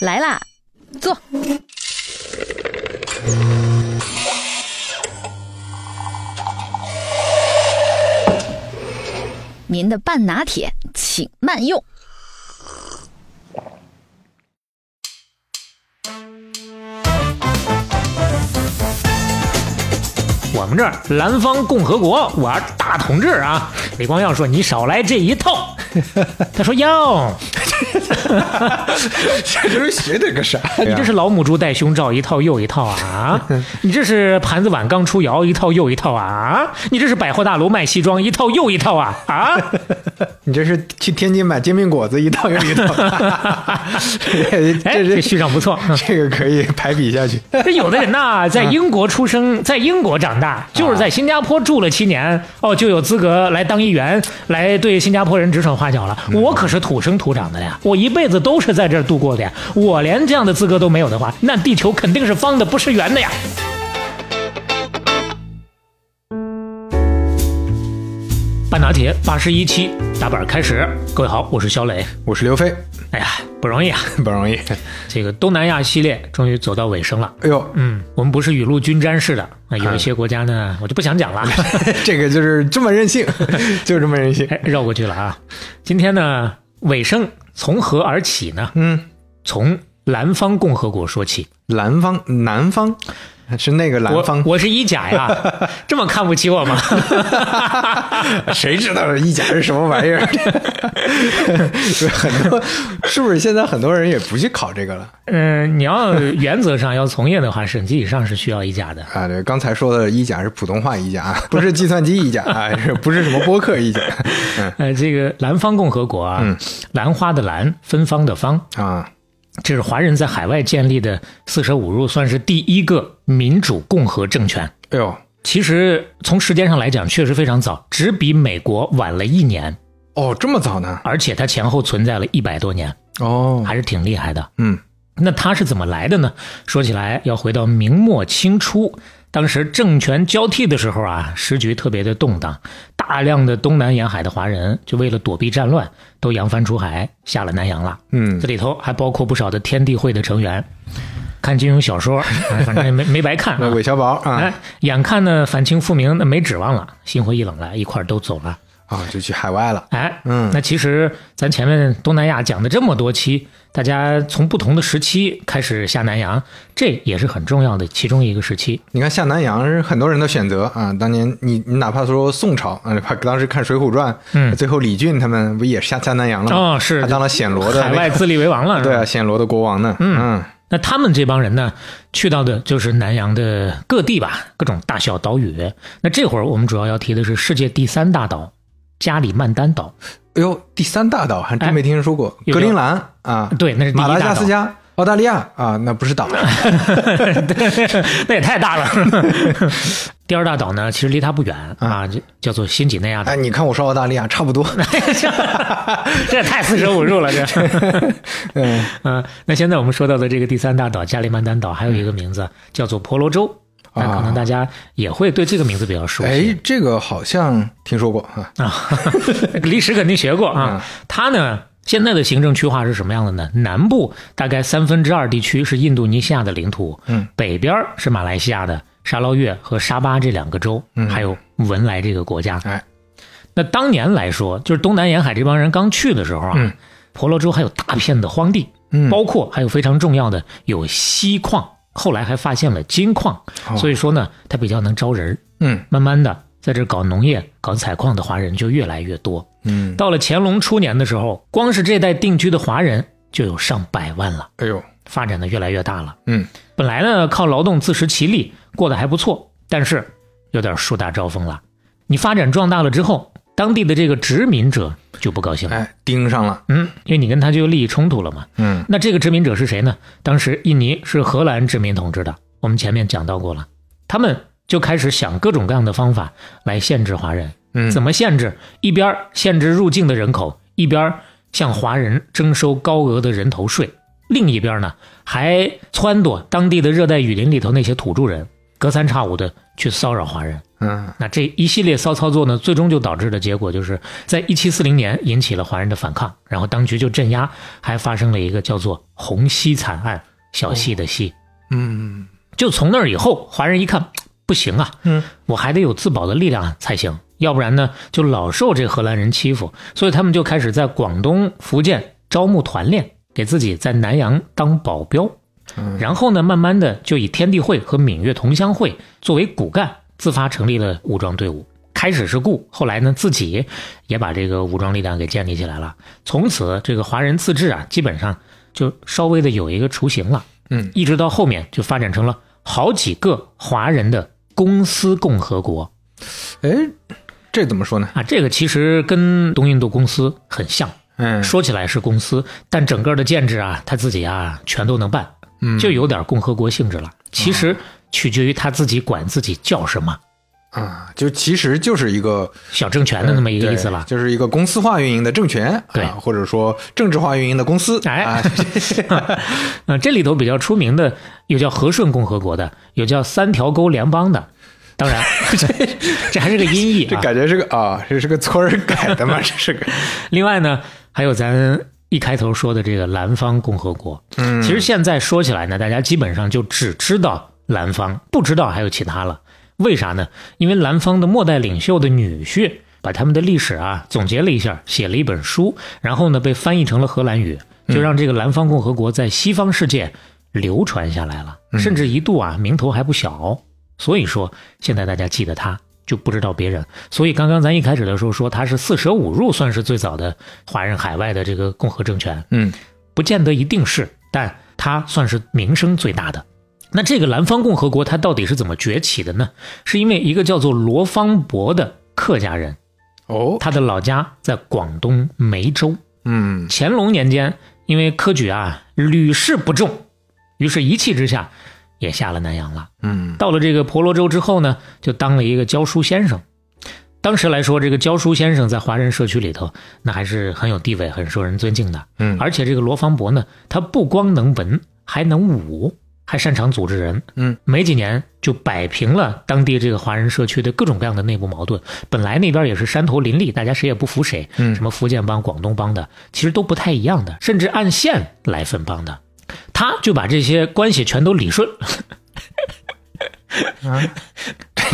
来啦，坐。您的半拿铁，请慢用。我们这儿南方共和国，我大统治啊！李光耀说：“你少来这一套。”他说：“要。” 这是学的个啥？你这是老母猪戴胸罩一套又一套啊！你这是盘子碗刚出窑一套又一套啊！你这是百货大楼卖西装一套又一套啊！啊！你这是去天津买煎饼果子一套又一套。哎，这续上不错，这个可以排比下去。这有的人呐，在英国出生，在英国长大，就是在新加坡住了七年，哦，就有资格来当议员，来对新加坡人指手画脚了。我可是土生土长的呀，我一辈子都是在这儿度过的呀。我连这样的资格都没有的话，那地球肯定是方的，不是圆的呀。半拿铁八十一期打板开始，各位好，我是肖磊，我是刘飞。哎呀，不容易啊，不容易。这个东南亚系列终于走到尾声了。哎呦，嗯，我们不是雨露均沾式的，啊有一些国家呢，我就不想讲了。这个就是这么任性，就这么任性。哎，绕过去了啊。今天呢，尾声从何而起呢？嗯，从南方共和国说起。南方，南方。是那个南方，我是一甲呀，这么看不起我吗？谁知道一甲是什么玩意儿？很多是不是现在很多人也不去考这个了？嗯，你要原则上要从业的话，省级以上是需要一甲的啊。对，刚才说的一甲是普通话一甲，不是计算机一甲啊，不是什么播客一甲。呃，这个南方共和国啊，兰花的兰，芬芳的芳啊。这是华人在海外建立的四舍五入算是第一个民主共和政权。哎呦，其实从时间上来讲，确实非常早，只比美国晚了一年。哦，这么早呢？而且它前后存在了一百多年。哦，还是挺厉害的。嗯，那它是怎么来的呢？说起来要回到明末清初。当时政权交替的时候啊，时局特别的动荡，大量的东南沿海的华人就为了躲避战乱，都扬帆出海下了南洋了。嗯，这里头还包括不少的天地会的成员。看金庸小说，反正没没白看。韦小宝啊，哎，眼看呢反清复明，那没指望了，心灰意冷了，一块都走了。啊，就去海外了。哎，嗯，那其实咱前面东南亚讲的这么多期，大家从不同的时期开始下南洋，这也是很重要的其中一个时期。你看下南洋是很多人的选择啊。当年你你哪怕说宋朝啊，当时看《水浒传》，嗯，最后李俊他们不也下下南洋了吗？哦，是，他当了暹罗的海外自立为王了。对啊，暹罗的国王呢。嗯，那他们这帮人呢，去到的就是南洋的各地吧，各种大小岛屿。那这会儿我们主要要提的是世界第三大岛。加里曼丹岛，哎呦，第三大岛还真没听说过。格陵兰啊，对，那是马达加斯加、澳大利亚啊，那不是岛，那也太大了。第二大岛呢，其实离它不远啊，就叫做新几内亚岛。哎，你看我说澳大利亚差不多，这也太四舍五入了，这。嗯嗯，那现在我们说到的这个第三大岛加里曼丹岛，还有一个名字叫做婆罗洲。那可能大家也会对这个名字比较熟悉。哎，这个好像听说过啊啊，历史肯定学过啊。它呢，现在的行政区划是什么样的呢？南部大概三分之二地区是印度尼西亚的领土，嗯，北边是马来西亚的沙捞越和沙巴这两个州，还有文莱这个国家。哎，那当年来说，就是东南沿海这帮人刚去的时候啊，婆罗洲还有大片的荒地，嗯，包括还有非常重要的有锡矿。后来还发现了金矿，所以说呢，它比较能招人。嗯，慢慢的，在这搞农业、搞采矿的华人就越来越多。嗯，到了乾隆初年的时候，光是这代定居的华人就有上百万了。哎呦，发展的越来越大了。嗯，本来呢靠劳动自食其力过得还不错，但是有点树大招风了。你发展壮大了之后。当地的这个殖民者就不高兴了，哎，盯上了，嗯，因为你跟他就有利益冲突了嘛，嗯，那这个殖民者是谁呢？当时印尼是荷兰殖民统治的，我们前面讲到过了，他们就开始想各种各样的方法来限制华人，嗯，怎么限制？一边限制入境的人口，一边向华人征收高额的人头税，另一边呢还撺掇当地的热带雨林里头那些土著人，隔三差五的去骚扰华人。嗯。那这一系列骚操作呢，最终就导致的结果就是在一七四零年引起了华人的反抗，然后当局就镇压，还发生了一个叫做红溪惨案，小溪的溪。嗯。就从那儿以后，华人一看不行啊，嗯，我还得有自保的力量才行，要不然呢就老受这荷兰人欺负，所以他们就开始在广东、福建招募团练，给自己在南洋当保镖。嗯。然后呢，慢慢的就以天地会和闽粤同乡会作为骨干，自发成立了武装队伍。开始是雇，后来呢自己也把这个武装力量给建立起来了。从此，这个华人自治啊，基本上就稍微的有一个雏形了。嗯，一直到后面就发展成了好几个华人的公司共和国哎，这怎么说呢？啊。这个其实跟东印度公司很像，嗯，说起来是公司，但整个的建制啊，他自己啊全都能办，嗯就有点共和国性质了。其实取决于他自己管自己叫什么，啊，就其实就是一个小政权的那么一个意思了。对就是一个公司化运营的政权，对啊或者说政治化运营的公司，哎啊，呃，这里头比较出名的有叫和顺共和国的，有叫三条沟联邦的。当然，这这还是个音译啊。这感觉是个啊，这是个村儿改的嘛，这是个，另外呢，还有咱一开头说的这个南方共和国。嗯，其实现在说起来呢，大家基本上就只知道南方，不知道还有其他了。为啥呢？因为兰方的末代领袖的女婿把他们的历史啊总结了一下，写了一本书，然后呢被翻译成了荷兰语，就让这个兰方共和国在西方世界流传下来了，甚至一度啊名头还不小。所以说，现在大家记得他，就不知道别人。所以刚刚咱一开始的时候说他是四舍五入算是最早的华人海外的这个共和政权，嗯不见得一定是，但他算是名声最大的。那这个南方共和国它到底是怎么崛起的呢？是因为一个叫做罗芳伯的客家人，哦，他的老家在广东梅州。嗯乾隆年间，因为科举啊屡试不中，于是一气之下也下了南洋了。嗯到了这个婆罗洲之后呢，就当了一个教书先生。当时来说，这个教书先生在华人社区里头，那还是很有地位、很受人尊敬的。嗯而且这个罗芳伯呢，他不光能文，还能武，还擅长组织人。嗯，没几年就摆平了当地这个华人社区的各种各样的内部矛盾。本来那边也是山头林立，大家谁也不服谁，嗯什么福建帮、广东帮的，其实都不太一样的，甚至按县来分帮的。他就把这些关系全都理顺，啊，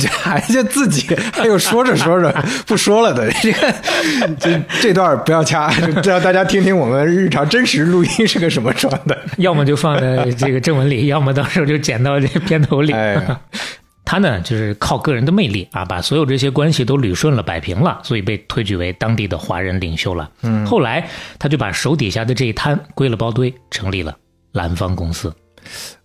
这还就自己还有说着说着不说了的，这个这这段不要掐，就让大家听听我们日常真实录音是个什么状态。要么就放在这个正文里，要么到时候就剪到这片头里。哎他呢，就是靠个人的魅力啊，把所有这些关系都捋顺了、摆平了，所以被推举为当地的华人领袖了。嗯，后来他就把手底下的这一摊归了包堆，成立了南方公司。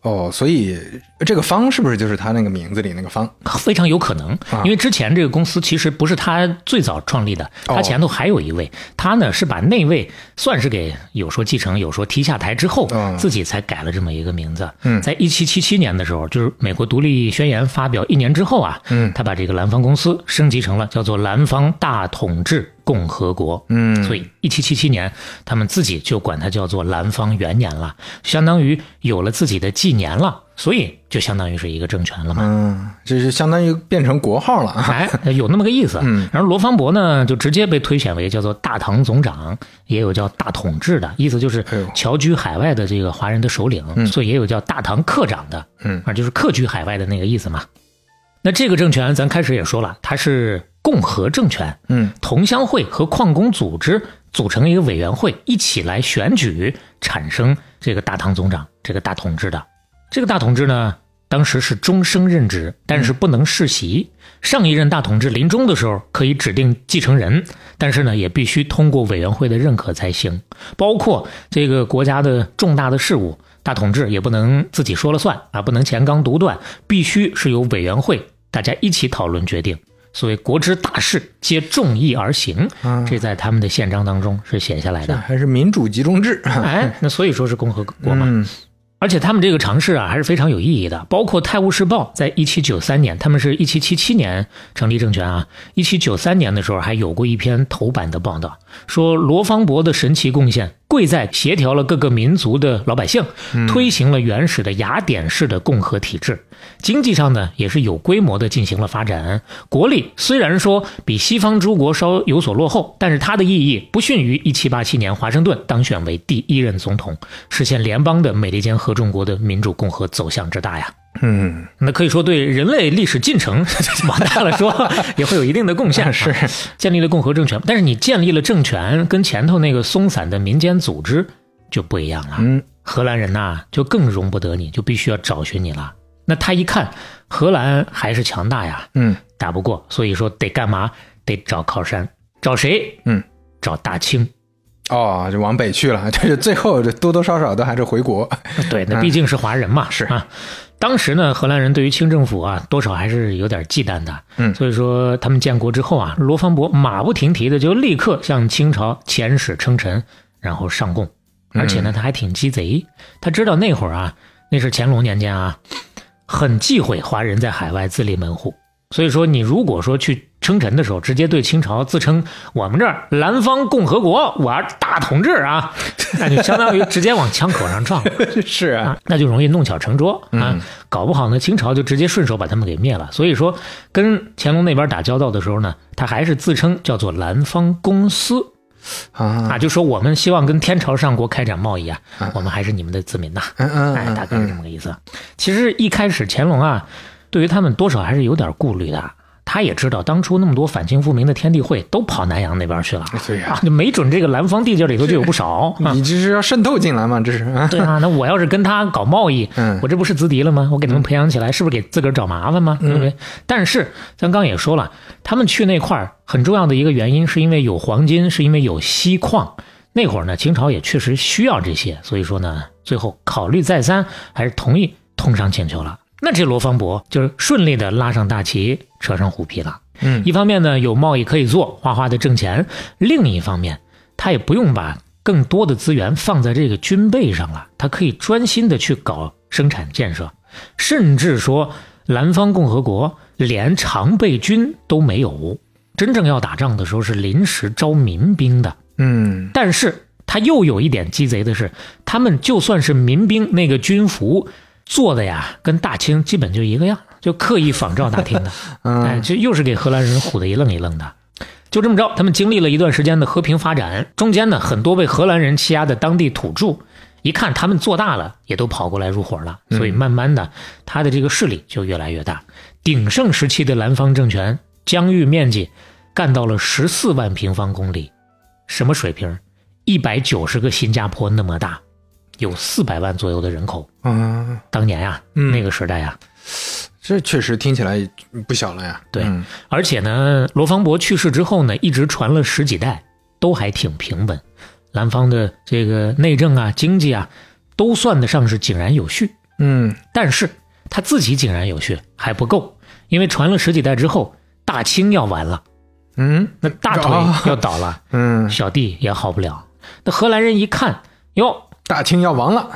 哦，所以这个方是不是就是他那个名字里那个方？非常有可能，啊因为之前这个公司其实不是他最早创立的，哦他前头还有一位，他呢是把那位算是给有说继承，有说踢下台之后，嗯自己才改了这么一个名字。嗯在一七七七年的时候，就是美国独立宣言发表一年之后啊，嗯他把这个蓝方公司升级成了叫做蓝方大统治共和国。嗯所以一七七七年，他们自己就管它叫做南方元年了，相当于有了自己的纪年了，所以就相当于是一个政权了嘛。嗯，这是相当于变成国号了啊。哎，有那么个意思。嗯然后罗芳伯呢，就直接被推选为叫做大唐总长，也有叫大统治的意思，就是侨居海外的这个华人的首领，所以也有叫大唐客长的，嗯啊，就是客居海外的那个意思嘛。那这个政权，咱开始也说了，它是共和政权，嗯同乡会和矿工组织组成一个委员会，一起来选举，产生这个大唐总长，这个大统治的。这个大统治呢，当时是终生任职，但是不能世袭。上一任大统治临终的时候可以指定继承人，但是呢，也必须通过委员会的认可才行。包括这个国家的重大的事务，大统治也不能自己说了算啊，不能前纲独断，必须是由委员会大家一起讨论决定。所谓国之大事，皆众议而行，这在他们的宪章当中是写下来的。还是民主集中制。哎，那所以说是共和国嘛。嗯而且他们这个尝试啊，还是非常有意义的。包括《泰晤士报》在一七九三年，他们是一七七七年成立政权啊，一七九三年的时候还有过一篇头版的报道，说罗芳伯的神奇贡献贵在协调了各个民族的老百姓，推行了原始的雅典式的共和体制。经济上呢也是有规模的进行了发展。国力虽然说比西方诸国稍有所落后，但是它的意义不逊于1787年华盛顿当选为第一任总统，实现联邦的美利坚合众国的民主共和走向之大呀。嗯，那可以说对人类历史进程往大了说也会有一定的贡献，是啊建立了共和政权。但是你建立了政权，跟前头那个松散的民间组织就不一样了。嗯，荷兰人呐、就更容不得你，就必须要找寻你了。那他一看荷兰还是强大呀，嗯打不过，所以说得干嘛？得找靠山，找谁？嗯，找大清。哦，就往北去了，这是最后这多多少少都还是回国。对，那毕竟是华人嘛，是啊。当时呢，荷兰人对于清政府啊，多少还是有点忌惮的。嗯所以说他们建国之后啊，罗芳伯马不停蹄的就立刻向清朝遣使称臣，然后上贡。而且呢，他还挺鸡贼，他知道那会儿啊，那是乾隆年间啊，很忌讳华人在海外自立门户。所以说，你如果说去称臣的时候，直接对清朝自称我们这儿南方共和国，我是大统治啊，那就相当于直接往枪口上撞。是啊，啊，那就容易弄巧成拙啊，搞不好呢，清朝就直接顺手把他们给灭了。所以说，跟乾隆那边打交道的时候呢，他还是自称叫做南方公司啊，啊，就说我们希望跟天朝上国开展贸易啊，我们还是你们的子民呐，哎，嗯大概是这么个意思。其实一开始乾隆啊，对于他们多少还是有点顾虑的。他也知道，当初那么多反清复明的天地会都跑南洋那边去了，对呀啊，就没准这个南方地界里头就有不少。啊你这是要渗透进来吗？这是啊，对啊，那我要是跟他搞贸易，嗯我这不是资敌了吗？我给他们培养起来，是不是给自个儿找麻烦吗？对不对？但是咱刚也说了，他们去那块儿很重要的一个原因，是因为有黄金，是因为有锡矿。那会儿呢，清朝也确实需要这些，所以说呢，最后考虑再三，还是同意通商请求了。那这罗芳伯就是顺利的拉上大旗，扯上虎皮了。嗯。一方面呢有贸易可以做，哗哗的挣钱；另一方面，他也不用把更多的资源放在这个军备上了，他可以专心的去搞生产建设，甚至说南方共和国连常备军都没有，真正要打仗的时候是临时招民兵的。嗯。但是他又有一点鸡贼的是，他们就算是民兵，那个军服做的呀，跟大清基本就一个样，就刻意仿照大厅的。哎，嗯这又是给荷兰人唬得一愣一愣的。就这么着，他们经历了一段时间的和平发展，中间呢，很多被荷兰人欺压的当地土著，一看他们做大了，也都跑过来入伙了，所以慢慢的，他的这个势力就越来越大。鼎盛时期的南方政权疆域面积干到了十四万平方公里，什么水平？一百九十个新加坡那么大，有四百万左右的人口。嗯，当年呀，嗯那个时代呀，这确实听起来不小了呀。对嗯而且呢，罗芳伯去世之后呢，一直传了十几代，都还挺平稳。南方的这个内政啊、经济啊，都算得上是井然有序。嗯但是他自己井然有序还不够，因为传了十几代之后，大清要完了，嗯那大腿啊要倒了，嗯，小弟也好不了。那荷兰人一看，哟，大清要亡了。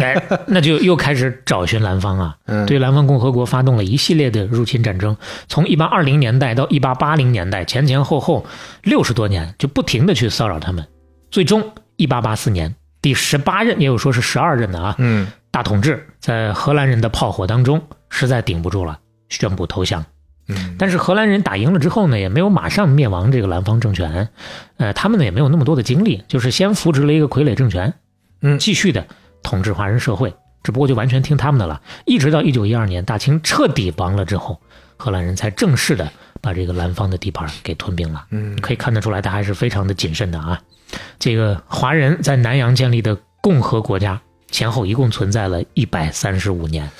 哎，那就又开始找寻南方啊，嗯对南方共和国发动了一系列的入侵战争，从一八二零年代到一八八零年代，前前后后六十多年，就不停的去骚扰他们。最终，一八八四年，第十八任，也有说是十二任的啊，嗯大统治在荷兰人的炮火当中实在顶不住了，宣布投降。嗯但是荷兰人打赢了之后呢，也没有马上灭亡这个南方政权，呃，他们呢也没有那么多的精力，就是先扶植了一个傀儡政权，嗯继续的统治华人社会，只不过就完全听他们的了。一直到一九一二年大清彻底亡了之后，荷兰人才正式的把这个南方的地盘给吞并了。嗯可以看得出来，他还是非常的谨慎的啊。这个华人在南洋建立的共和国家，前后一共存在了一百三十五年。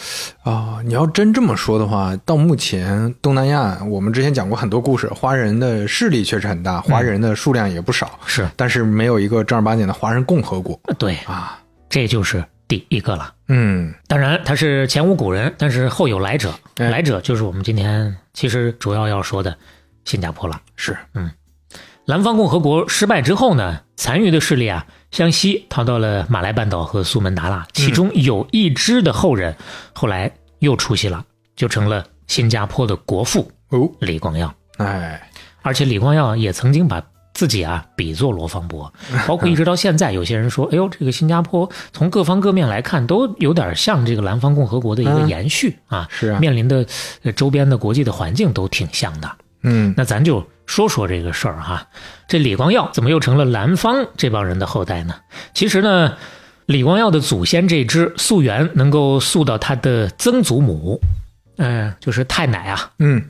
哦，你要真这么说的话，到目前东南亚，我们之前讲过很多故事，华人的势力确实很大，华人的数量也不少，是但是没有一个正儿八经的华人共和国对，啊。这就是第一个了。嗯当然，他是前无古人，但是后有来者。哎来者就是我们今天其实主要要说的新加坡了。是，嗯南方共和国失败之后呢，残余的势力啊，向西逃到了马来半岛和苏门答腊，其中有一支的后人，后来又出息了，就成了新加坡的国父哦，李光耀。哎，而且李光耀也曾经把自己啊比作罗芳伯，包括一直到现在，有些人说，哎呦，这个新加坡从各方各面来看，都有点像这个南方共和国的一个嗯。延续啊，是啊。面临的呃周边的国际的环境都挺像的。嗯。那咱就说说这个事儿哈，这李光耀怎么又成了南方这帮人的后代呢？其实呢，李光耀的祖先这支溯源能够溯到他的曾祖母，嗯、就是太奶啊，嗯，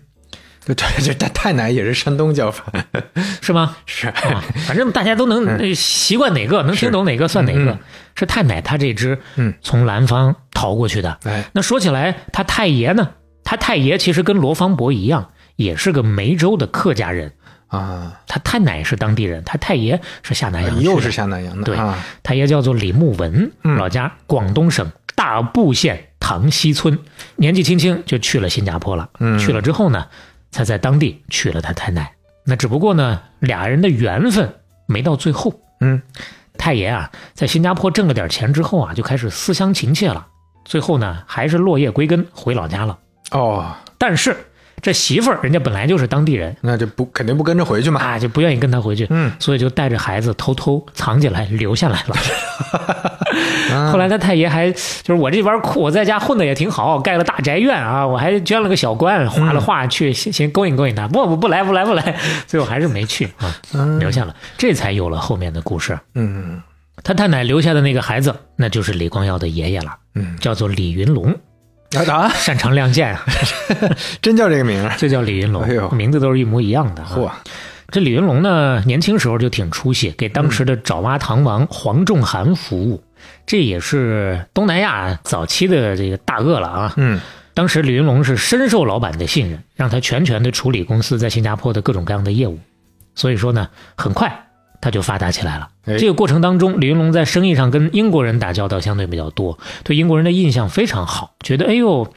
对 对，这太太奶也是山东叫法，是吗？是啊，反正大家都能呃习惯哪个，能听懂哪个算哪个。嗯是太奶他这支，嗯，从南方逃过去的。哎，那说起来，他太爷呢？他太爷其实跟罗芳伯一样，也是个梅州的客家人。啊，他太奶是当地人，他太爷是下南洋。又是下南洋的，对啊，他爷叫做李木文，嗯老家广东省大埔县塘溪村，年纪轻轻就去了新加坡了。嗯去了之后呢，才在当地娶了他太奶。那只不过呢，俩人的缘分没到最后。嗯，太爷啊，在新加坡挣了点钱之后啊，就开始思乡情切了。最后呢，还是落叶归根，回老家了。哦，但是这媳妇儿人家本来就是当地人那就不肯定不跟着回去嘛，啊，就不愿意跟他回去。嗯，所以就带着孩子偷偷藏起来留下来了。啊。后来他太爷还就是我这边苦，我在家混的也挺好，盖了大宅院啊，我还捐了个小官，画了画去，先先勾引勾引他，不不不来不来不来，最后还是没去啊，留下了，这才有了后面的故事。嗯。他太奶留下的那个孩子，那就是李光耀的爷爷了，嗯，叫做李云龙，啊？啊，擅长亮剑，啊。真叫这个名儿，就叫李云龙哎呦，名字都是一模一样的啊。嚯，这李云龙呢，年轻时候就挺出息，给当时的爪哇唐王黄仲涵服务，这也是东南亚早期的这个大鳄了啊。嗯。当时李云龙是深受老板的信任，让他全权的处理公司在新加坡的各种各样的业务，所以说呢，很快他就发达起来了。哎这个过程当中，李云龙在生意上跟英国人打交道相对比较多，对英国人的印象非常好，觉得哎呦。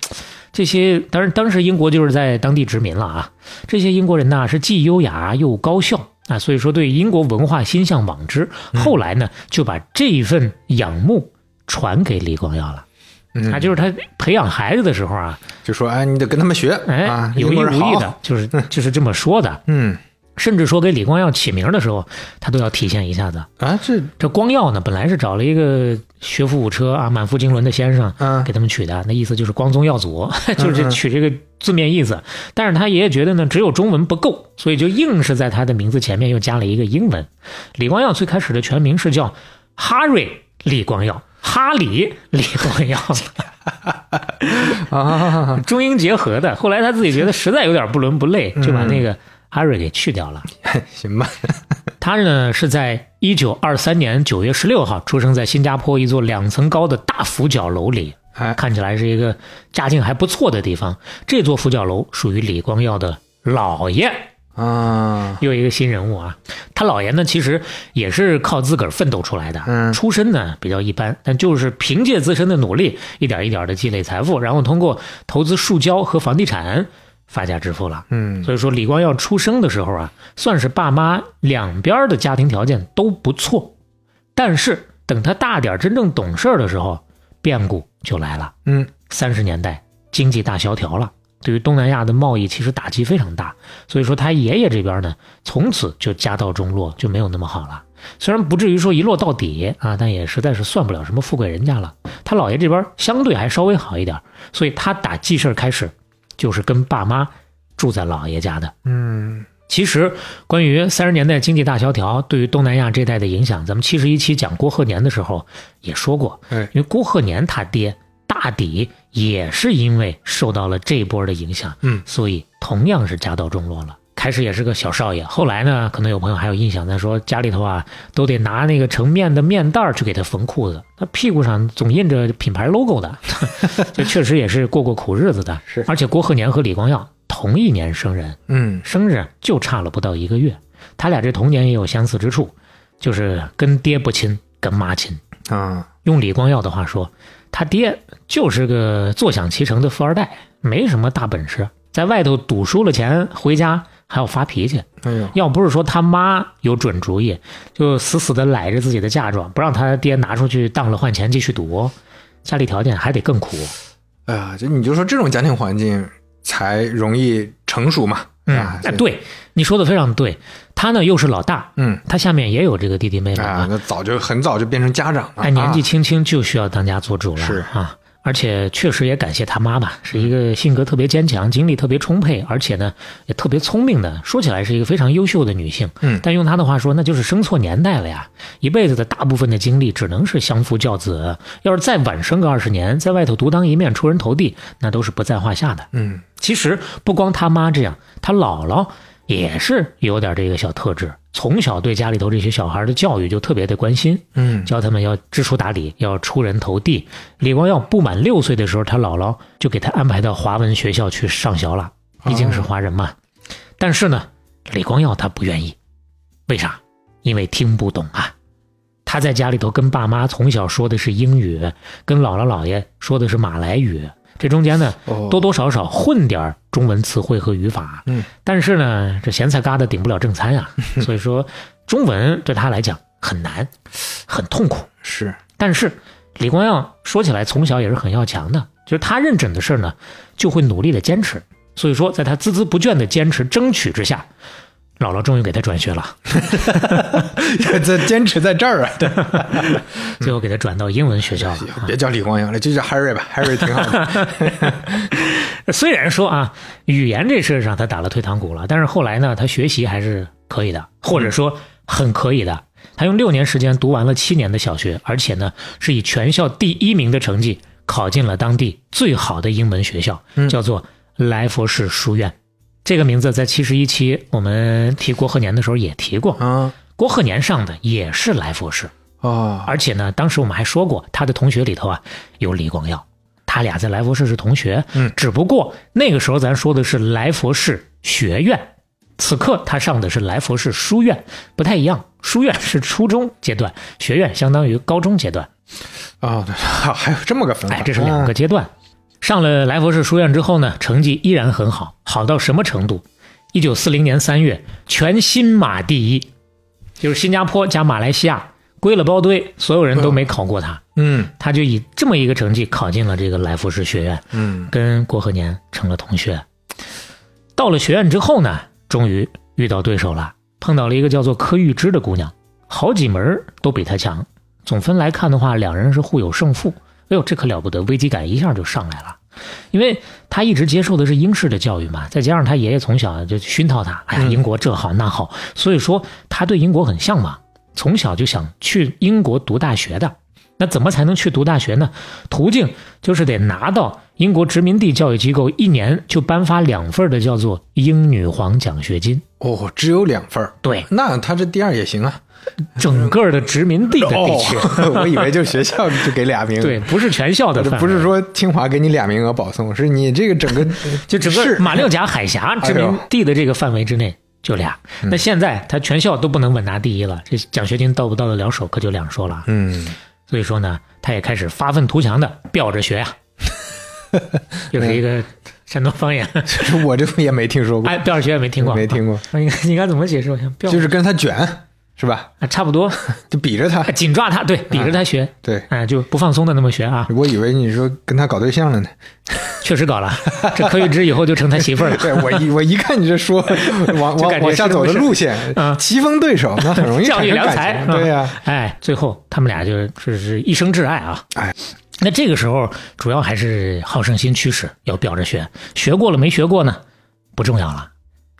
这些当然，当时英国就是在当地殖民了啊。这些英国人呢是既优雅又高效啊，所以说对英国文化心向往之。后来呢，就把这一份仰慕传给李光耀了。嗯，啊，就是他培养孩子的时候啊，就说哎，你得跟他们学哎，啊，有意无意的，就是就是这么说的。嗯甚至说给李光耀起名的时候，他都要体现一下子。啊，这这光耀呢，本来是找了一个学富五车啊、满腹经纶的先生嗯给他们取的，那意思就是光宗耀祖，就是取这个字面意思。但是他爷爷觉得呢，只有中文不够，所以就硬是在他的名字前面又加了一个英文。李光耀最开始的全名是叫哈瑞李光耀，哈里李光耀。啊，中英结合的。后来他自己觉得实在有点不伦不类，就把那个哈瑞给去掉了。行吧，他呢是在一九二三年九月十六号出生在新加坡一座两层高的大浮角楼里，哎，看起来是一个家境还不错的地方。这座浮角楼属于李光耀的姥爷，啊，又一个新人物啊。他姥爷呢其实也是靠自个儿奋斗出来的，嗯出身呢比较一般，但就是凭借自身的努力，一点一点的积累财富，然后通过投资树胶和房地产发家致富了。嗯所以说，李光耀出生的时候啊，算是爸妈两边的家庭条件都不错。但是等他大点真正懂事儿的时候，变故就来了。嗯三十年代经济大萧条了，对于东南亚的贸易其实打击非常大。所以说，他爷爷这边呢，从此就家道中落，就没有那么好了。虽然不至于说一落到底啊，但也实在是算不了什么富贵人家了。他姥爷这边相对还稍微好一点，所以他打记事儿开始，就是跟爸妈住在姥爷家的。嗯其实，关于三十年代经济大萧条对于东南亚这代的影响，咱们七十一期讲郭鹤年的时候也说过。嗯因为郭鹤年他爹大抵也是因为受到了这一波的影响，嗯所以同样是家道中落了。开始也是个小少爷，后来呢，可能有朋友还有印象，他说家里头啊都得拿那个盛面的面袋儿去给他缝裤子，他屁股上总印着品牌 logo 的，这确实也是过过苦日子的。是。而且郭鹤年和李光耀同一年生人，嗯。生日就差了不到一个月，他俩这童年也有相似之处，就是跟爹不亲，跟妈亲。啊，用李光耀的话说，他爹就是个坐享其成的富二代，没什么大本事，在外头赌输了钱，回家还要发脾气。哎呦，要不是说他妈有准主意，就死死的揽着自己的嫁妆，不让他爹拿出去当了换钱继续赌，家里条件还得更苦。哎呀，就你就说这种家庭环境才容易成熟嘛，嗯，对，你说的非常对，他呢又是老大，嗯。他下面也有这个弟弟妹妹啊，那早就很早就变成家长了，哎，年纪啊。轻轻就需要当家做主了，是。啊。而且确实也感谢他妈吧，是一个性格特别坚强、精力特别充沛，而且呢也特别聪明的。说起来是一个非常优秀的女性，嗯但用她的话说，那就是生错年代了呀。一辈子的大部分的精力只能是相夫教子，要是再晚生个二十年，在外头独当一面、出人头地，那都是不在话下的。嗯其实不光他妈这样，他姥姥也是有点这个小特质，从小对家里头这些小孩的教育就特别的关心。嗯教他们要知书达理，要出人头地。李光耀不满六岁的时候，他姥姥就给他安排到华文学校去上学了，毕竟是华人嘛。但是呢，李光耀他不愿意，为啥？因为听不懂啊。他在家里头跟爸妈从小说的是英语，跟姥姥姥爷说的是马来语，这中间呢哦多多少少混点儿中文词汇和语法。嗯，但是呢，这咸菜疙瘩顶不了正餐呀，所以说中文对他来讲很难，很痛苦。是但是李光耀说起来从小也是很要强的，就是他认准的事儿呢，就会努力的坚持。所以说，在他孜孜不倦的坚持争取之下，姥姥终于给他转学了，这坚持在这儿啊，对，最后给他转到英文学校了。别叫李光耀了，就叫 Harry 吧，Harry 挺好的，虽然说啊，语言这事儿上他打了退堂鼓了，但是后来呢，他学习还是可以的，或者说很可以的。他用六年时间读完了七年的小学，而且呢是以全校第一名的成绩考进了当地最好的英文学校，叫做来佛士书院。这个名字在七十一期我们提郭鹤年的时候也提过，啊郭鹤年上的也是来佛士。啊，而且呢，当时我们还说过，他的同学里头啊有李光耀，他俩在来佛士是同学。嗯，只不过那个时候咱说的是来佛士学院，此刻他上的是来佛士书院，不太一样。书院是初中阶段，学院相当于高中阶段。哦，对还 还有这么个分法，哎，这是两啊个阶段。上了来佛士书院之后呢，成绩依然很好，好到什么程度？一九四零年三月，全新马第一，就是新加坡加马来西亚归了包堆，所有人都没考过他。嗯他就以这么一个成绩考进了这个来福士学院，嗯跟郭鹤年成了同学。到了学院之后呢，终于遇到对手了，碰到了一个叫做柯玉芝的姑娘，好几门都比他强。总分来看的话，两人是互有胜负。哎呦，这可了不得，危机感一下就上来了。因为他一直接受的是英式的教育嘛，再加上他爷爷从小就熏陶他，哎呀，英国这好那好，所以说他对英国很向往，从小就想去英国读大学的。那怎么才能去读大学呢？途径就是得拿到英国殖民地教育机构一年就颁发两份的叫做英女皇奖学金。哦，只有两份儿对，那他这第二也行啊。整个的殖民地的地区，哦，我以为就学校就给俩名。额，对，不是全校的不是说清华给你俩名额保送，是你这个整个 就整个马六甲海峡殖民地的这个范围之内就俩。那现在他全校都不能稳拿第一了，这奖学金到不到得了手可就两说了。嗯，所以说呢，他也开始发愤图强的吊着学呀、又是一个山东方言。我这也没听说过，哎，吊着学也没听过，没听过，那。应该应该怎么解释？我想吊就是跟他卷是吧？啊，差不多，就比着他，紧抓他，对，比着他学，对。哎，就不放松的那么学啊。我以为你说跟他搞对象了呢，确实搞了，这柯玉芝以后就成他媳妇儿了。对我一我一看你这说往就感觉往往下走的路线嗯，棋逢对手，那很容易教育良才，情。对呀，啊哎，最后他们俩就是是一生挚爱啊。哎，那这个时候主要还是好胜心驱使，要表着学，学过了没学过呢，不重要了，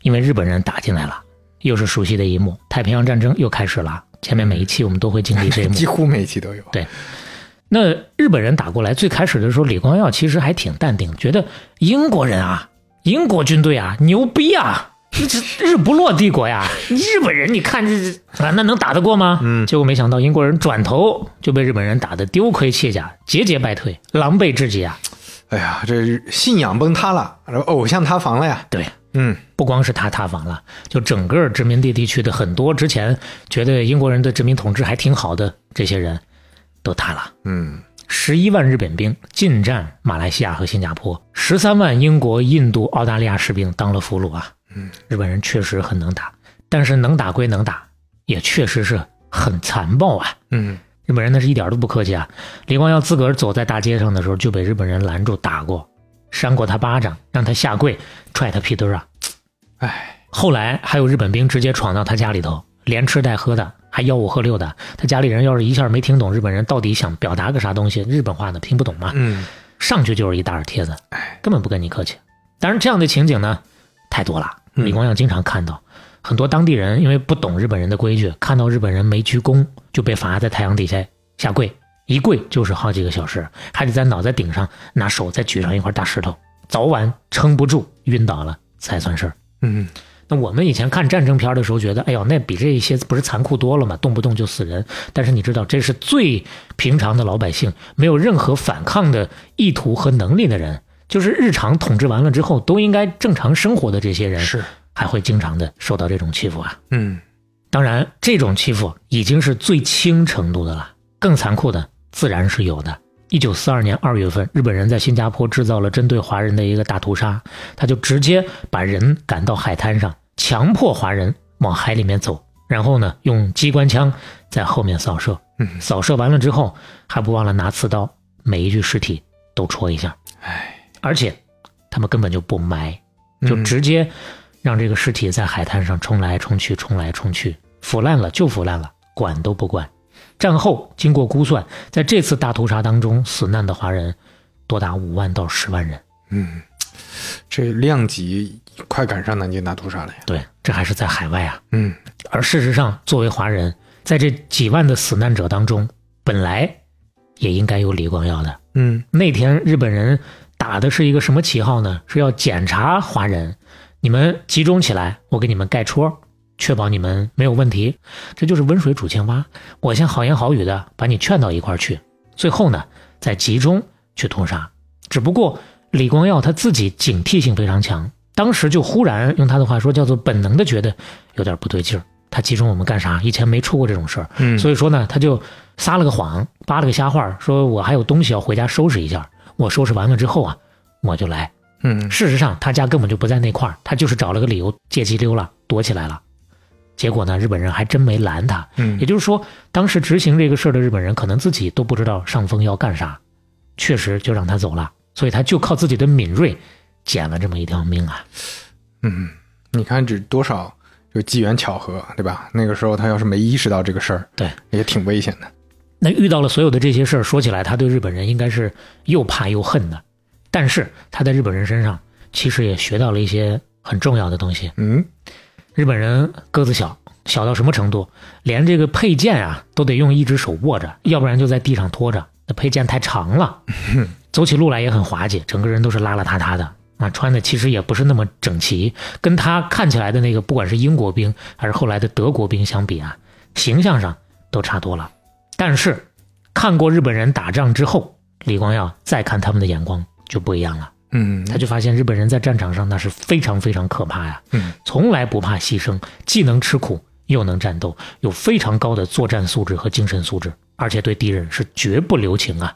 因为日本人打进来了，又是熟悉的一幕，太平洋战争又开始了。前面每一期我们都会经历这一幕 几。乎每一期都有。对那日本人打过来，最开始的时候，李光耀其实还挺淡定，觉得英国人啊，英国军队啊，牛逼啊，这这日不落帝国呀，日本人你看这这啊，那能打得过吗？嗯结果没想到英国人转头就被日本人打得丢盔卸甲，节节败退，狼狈至极啊！哎呀，这信仰崩塌了，偶像塌房了呀。对，嗯，不光是他塌房了，就整个殖民地地区的很多之前觉得英国人的殖民统治还挺好的这些人，都塌了。嗯，十一万日本兵进占马来西亚和新加坡，十三万英国、印度、澳大利亚士兵当了俘虏啊！嗯，日本人确实很能打，但是能打归能打，也确实是很残暴啊！嗯，日本人那是一点都不客气啊！李光耀自个儿走在大街上的时候就被日本人拦住打过，扇过他巴掌，让他下跪，踹他屁墩儿啊！哎，后来还有日本兵直接闯到他家里头，连吃带喝的，还吆五喝六的。他家里人要是一下没听懂日本人到底想表达个啥东西，日本话呢听不懂嘛，嗯，上去就是一大耳贴子哎，根本不跟你客气。当然，这样的情景呢太多了，嗯李光耀经常看到。很多当地人因为不懂日本人的规矩，看到日本人没鞠躬，就被罚在太阳底下下跪，一跪就是好几个小时，还得在脑袋顶上拿手再举上一块大石头，早晚撑不住晕倒了才算事儿。嗯，那我们以前看战争片的时候，觉得，哎呦，那比这些不是残酷多了吗？动不动就死人。但是你知道，这是最平常的老百姓，没有任何反抗的意图和能力的人，就是日常统治完了之后都应该正常生活的这些人，是，还会经常的受到这种欺负啊。嗯，当然，这种欺负已经是最轻程度的了，更残酷的自然是有的。一九四二年二月份，日本人在新加坡制造了针对华人的一个大屠杀，他就直接把人赶到海滩上，强迫华人往海里面走，然后呢，用机关枪在后面扫射。嗯扫射完了之后，还不忘了拿刺刀每一具尸体都戳一下。哎，而且他们根本就不埋，就嗯直接让这个尸体在海滩上冲来冲去，冲来冲去，腐烂了就腐烂了，管都不管。战后经过估算，在这次大屠杀当中死难的华人多达五万到十万人。嗯，这量级快赶上南京大屠杀了呀。对，这还是在海外啊。嗯而事实上，作为华人，在这几万的死难者当中，本来也应该有李光耀的。嗯那天日本人打的是一个什么旗号呢？是要检查华人，你们集中起来，我给你们盖戳，确保你们没有问题。这就是温水煮青蛙，我先好言好语的把你劝到一块儿去，最后呢再集中去屠杀。只不过李光耀他自己警惕性非常强，当时就忽然用他的话说叫做本能的觉得有点不对劲儿。他集中我们干啥？以前没出过这种事儿，嗯，所以说呢，他就撒了个谎，扒了个瞎话，说我还有东西要回家收拾一下。我收拾完了之后啊，我就来。嗯事实上，他家根本就不在那块儿，他就是找了个理由借机溜了，躲起来了。结果呢，日本人还真没拦他。嗯也就是说，当时执行这个事儿的日本人可能自己都不知道上峰要干啥，确实就让他走了。所以他就靠自己的敏锐，捡了这么一条命啊。嗯，你看这多少就机缘巧合，对吧？那个时候他要是没意识到这个事儿，对，也挺危险的。那遇到了所有的这些事儿，说起来，他对日本人应该是又怕又恨的。但是他在日本人身上其实也学到了一些很重要的东西。嗯日本人个子小，小到什么程度？连这个佩剑啊都得用一只手握着，要不然就在地上拖着。那佩剑太长了，走起路来也很滑稽，整个人都是邋邋遢遢的啊，穿的其实也不是那么整齐，跟他看起来的那个不管是英国兵还是后来的德国兵相比啊，形象上都差多了。但是看过日本人打仗之后，李光耀再看他们的眼光就不一样了。嗯，他就发现日本人在战场上那是非常非常可怕呀，嗯，从来不怕牺牲，既能吃苦又能战斗，有非常高的作战素质和精神素质，而且对敌人是绝不留情啊。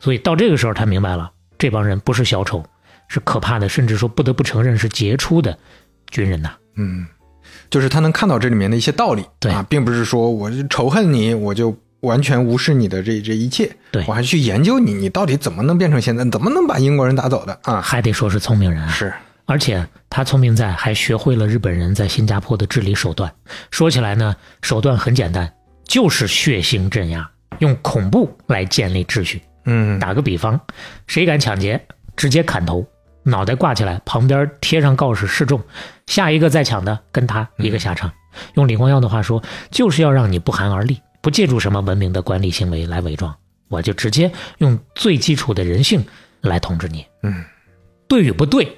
所以到这个时候，他明白了，这帮人不是小丑，是可怕的，甚至说不得不承认是杰出的军人呐。嗯，就是他能看到这里面的一些道理，对。啊，并不是说我就仇恨你，我就完全无视你的这这一切，对我还去研究你，你到底怎么能变成现在，怎么能把英国人打走的啊？还得说是聪明人啊。是，而且他聪明在还学会了日本人在新加坡的治理手段。说起来呢，手段很简单，就是血腥镇压，用恐怖来建立秩序。嗯打个比方，谁敢抢劫，直接砍头，脑袋挂起来，旁边贴上告示示众，下一个再抢的跟他一个下场。用李光耀的话说，就是要让你不寒而栗，不借助什么文明的管理行为来伪装，我就直接用最基础的人性来统治你。嗯，对与不对，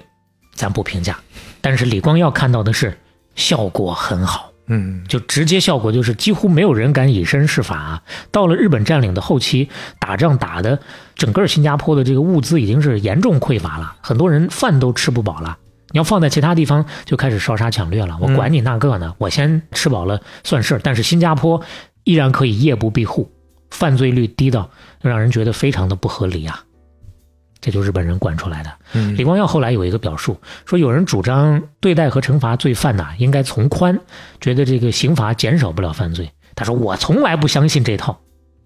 咱不评价，但是李光耀看到的是效果很好。嗯就直接效果就是几乎没有人敢以身试法、啊。到了日本占领的后期，打仗打的整个新加坡的这个物资已经是严重匮乏了，很多人饭都吃不饱了。你要放在其他地方，就开始烧杀抢掠了。我管你那个呢，我先吃饱了算事儿。但是新加坡依然可以夜不闭户，犯罪率低到让人觉得非常的不合理啊。这就日本人管出来的。嗯李光耀后来有一个表述，说有人主张对待和惩罚罪犯呐、应该从宽，觉得这个刑罚减少不了犯罪。他说我从来不相信这套，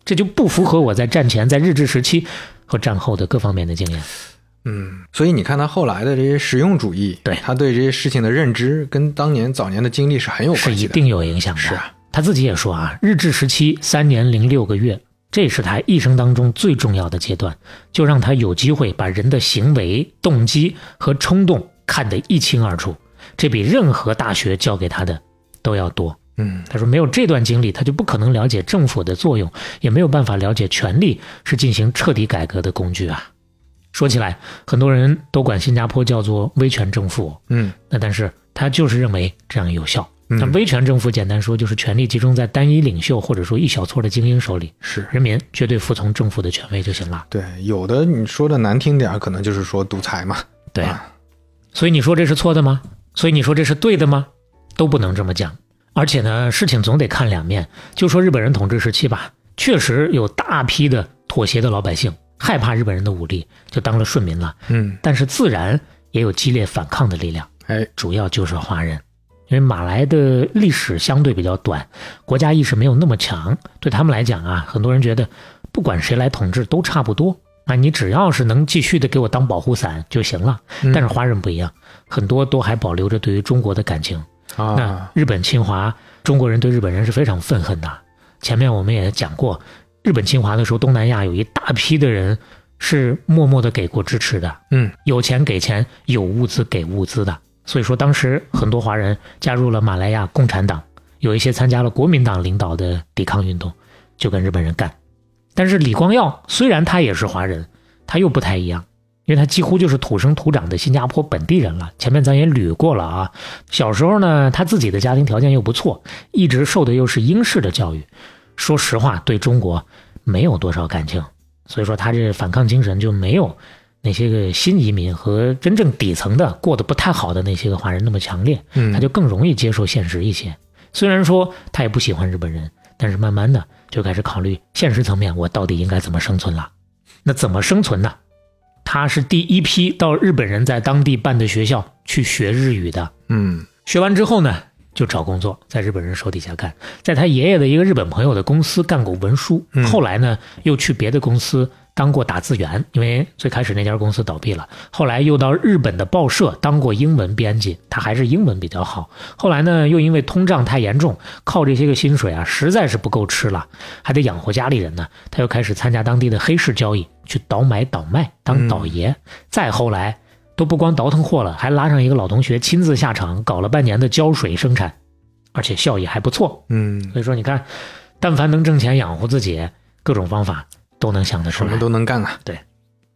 这就不符合我在战前、在日治时期和战后的各方面的经验。嗯，所以你看他后来的这些实用主义，对他对这些事情的认知，跟当年早年的经历是很有关系的。是一定有影响的。是啊，他自己也说啊，日治时期三年零六个月，这是他一生当中最重要的阶段，就让他有机会把人的行为、动机和冲动看得一清二楚，这比任何大学教给他的都要多。嗯他说，没有这段经历，他就不可能了解政府的作用，也没有办法了解权力是进行彻底改革的工具啊。说起来，很多人都管新加坡叫做威权政府，嗯那但是他就是认为这样有效。嗯那威权政府简单说就是权力集中在单一领袖或者说一小撮的精英手里，是人民绝对服从政府的权威就行了。对，有的你说的难听点儿，可能就是说独裁嘛。对啊所以你说这是错的吗？所以你说这是对的吗？都不能这么讲。而且呢，事情总得看两面。就说日本人统治时期吧，确实有大批的妥协的老百姓害怕日本人的武力，就当了顺民了。嗯，但是自然也有激烈反抗的力量。哎，主要就是华人，因为马来的历史相对比较短，国家意识没有那么强，对他们来讲啊，很多人觉得不管谁来统治都差不多，啊，你只要是能继续的给我当保护伞就行了。嗯但是华人不一样，很多都还保留着对于中国的感情。那啊，日本侵华，中国人对日本人是非常愤恨的。前面我们也讲过，日本侵华的时候，东南亚有一大批的人是默默的给过支持的。嗯有钱给钱，有物资给物资的。所以说，当时很多华人加入了马来亚共产党，有一些参加了国民党领导的抵抗运动，就跟日本人干。但是李光耀虽然他也是华人，他又不太一样，因为他几乎就是土生土长的新加坡本地人了。前面咱也捋过了啊。小时候呢，他自己的家庭条件又不错，一直受的又是英式的教育，说实话，对中国没有多少感情。所以说，他这反抗精神就没有那些个新移民和真正底层的过得不太好的那些个华人那么强烈，嗯，他就更容易接受现实一些。虽然说他也不喜欢日本人，但是慢慢的就开始考虑现实层面，我到底应该怎么生存了。那怎么生存呢？他是第一批到日本人在当地办的学校去学日语的。嗯学完之后呢，就找工作，在日本人手底下干，在他爷爷的一个日本朋友的公司干过文书，嗯。后来呢又去别的公司当过打字员，因为最开始那家公司倒闭了，后来又到日本的报社当过英文编辑，他还是英文比较好。后来呢又因为通胀太严重，靠这些个薪水啊实在是不够吃了，还得养活家里人呢，他又开始参加当地的黑市交易，去倒买倒卖当倒爷，再后来。都不光倒腾货了，还拉上一个老同学亲自下场搞了半年的胶水生产，而且效益还不错。嗯，所以说，你看，但凡能挣钱养活自己，各种方法都能想得出来什么，都能干啊。对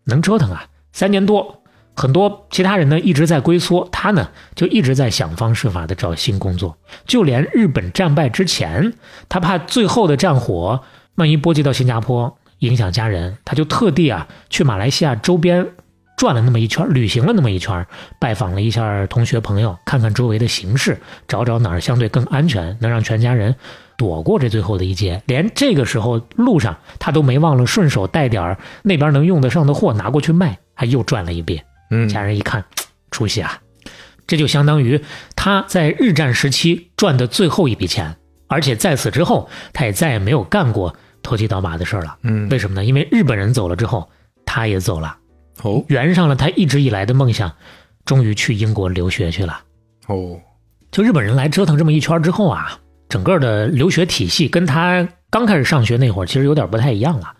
能折腾啊。三年多，很多其他人呢一直在龟缩，他呢就一直在想方设法的找新工作。就连日本战败之前，他怕最后的战火万一波及到新加坡，影响家人，他就特地啊去马来西亚周边转了那么一圈，旅行了那么一圈，拜访了一下同学朋友，看看周围的形势，找找哪儿相对更安全，能让全家人躲过这最后的一劫。连这个时候路上他都没忘了顺手带点儿那边能用得上的货拿过去卖，还又转了一遍。嗯家人一看，出息啊！这就相当于他在日战时期赚的最后一笔钱，而且在此之后，他也再也没有干过投机倒把的事儿了。嗯，为什么呢？因为日本人走了之后，他也走了，哦。圆上了他一直以来的梦想，终于去英国留学去了。哦，就日本人来折腾这么一圈之后啊，整个的留学体系跟他刚开始上学那会儿其实有点不太一样了，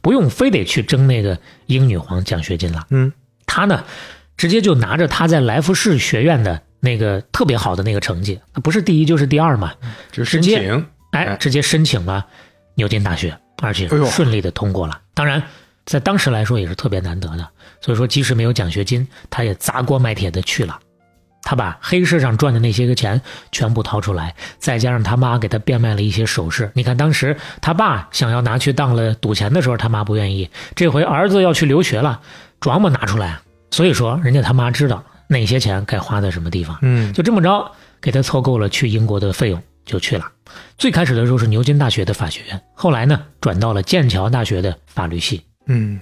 不用非得去争那个英女皇奖学金了。嗯。他呢，直接就拿着他在来福士学院的那个特别好的那个成绩，不是第一就是第二嘛，直接，哎哎，直接申请了牛津大学，而且顺利的通过了。当然，在当时来说也是特别难得的，所以说即使没有奖学金，他也砸锅卖铁的去了。他把黑市上赚的那些个钱全部掏出来，再加上他妈给他变卖了一些首饰。你看，当时他爸想要拿去当了赌钱的时候，他妈不愿意。这回儿子要去留学了，琢磨拿出来。所以说，人家他妈知道哪些钱该花在什么地方。嗯就这么着给他凑够了去英国的费用，就去了。最开始的时候是牛津大学的法学院，后来呢转到了剑桥大学的法律系。嗯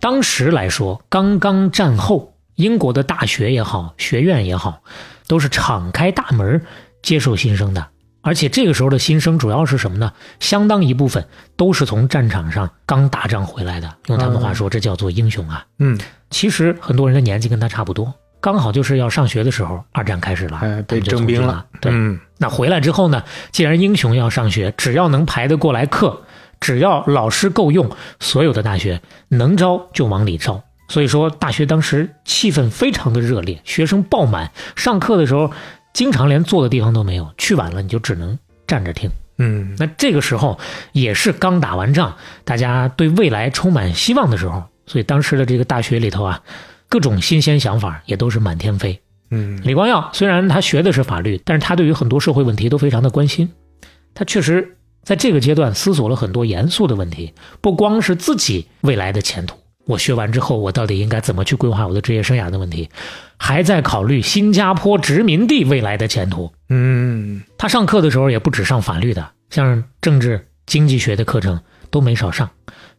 当时来说，刚刚战后，英国的大学也好，学院也好，都是敞开大门接受新生的。而且这个时候的新生主要是什么呢？相当一部分都是从战场上刚打仗回来的，用他们话说，这叫做英雄啊。嗯，其实很多人的年纪跟他差不多，刚好就是要上学的时候，二战开始了，哎，被他们就征兵了了。。对，嗯那回来之后呢，既然英雄要上学，只要能排得过来课，只要老师够用，所有的大学能招就往里招。所以说，大学当时气氛非常的热烈，学生爆满，上课的时候经常连坐的地方都没有，去晚了你就只能站着听。嗯那这个时候也是刚打完仗，大家对未来充满希望的时候，所以当时的这个大学里头啊，各种新鲜想法也都是满天飞。嗯李光耀虽然他学的是法律，但是他对于很多社会问题都非常的关心。他确实在这个阶段思索了很多严肃的问题，不光是自己未来的前途，我学完之后我到底应该怎么去规划我的职业生涯的问题，还在考虑新加坡殖民地未来的前途。嗯他上课的时候也不只上法律的，像政治、经济学的课程都没少上。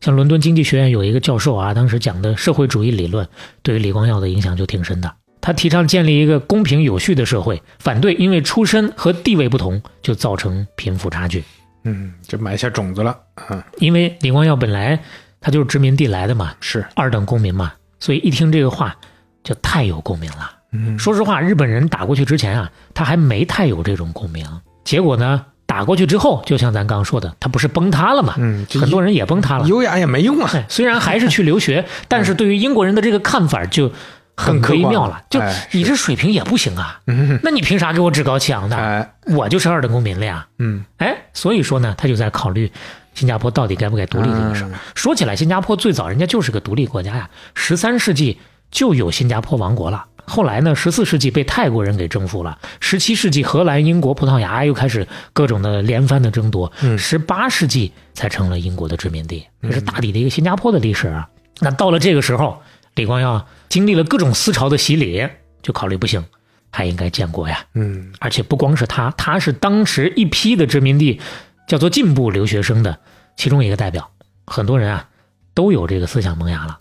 像伦敦经济学院有一个教授啊，当时讲的社会主义理论，对于李光耀的影响就挺深的。他提倡建立一个公平有序的社会，反对因为出身和地位不同就造成贫富差距。嗯，就埋下种子了。嗯，因为李光耀本来他就是殖民地来的嘛，是。二等公民嘛，所以一听这个话就太有共鸣了。嗯说实话，日本人打过去之前啊，他还没太有这种共鸣。结果呢，打过去之后，就像咱刚刚说的，他不是崩塌了嘛？嗯，很多人也崩塌了。优雅也没用啊。哎，虽然还是去留学，但是对于英国人的这个看法就很微妙了。就哎你这水平也不行啊，嗯那你凭啥给我趾高气扬的？哎，我就是二等公民了呀。嗯哎，所以说呢，他就在考虑新加坡到底该不该独立这个事儿。嗯说起来，新加坡最早人家就是个独立国家呀，十三世纪就有新加坡王国了。后来呢，十四世纪被泰国人给征服了，十七世纪荷兰、英国、葡萄牙又开始各种的连番的争夺，嗯十八世纪才成了英国的殖民地，这是大抵的一个新加坡的历史啊。那到了这个时候，李光耀经历了各种思潮的洗礼，就考虑不行，还应该建国呀。嗯而且不光是他，他是当时一批的殖民地叫做进步留学生的其中一个代表。很多人啊都有这个思想萌芽了。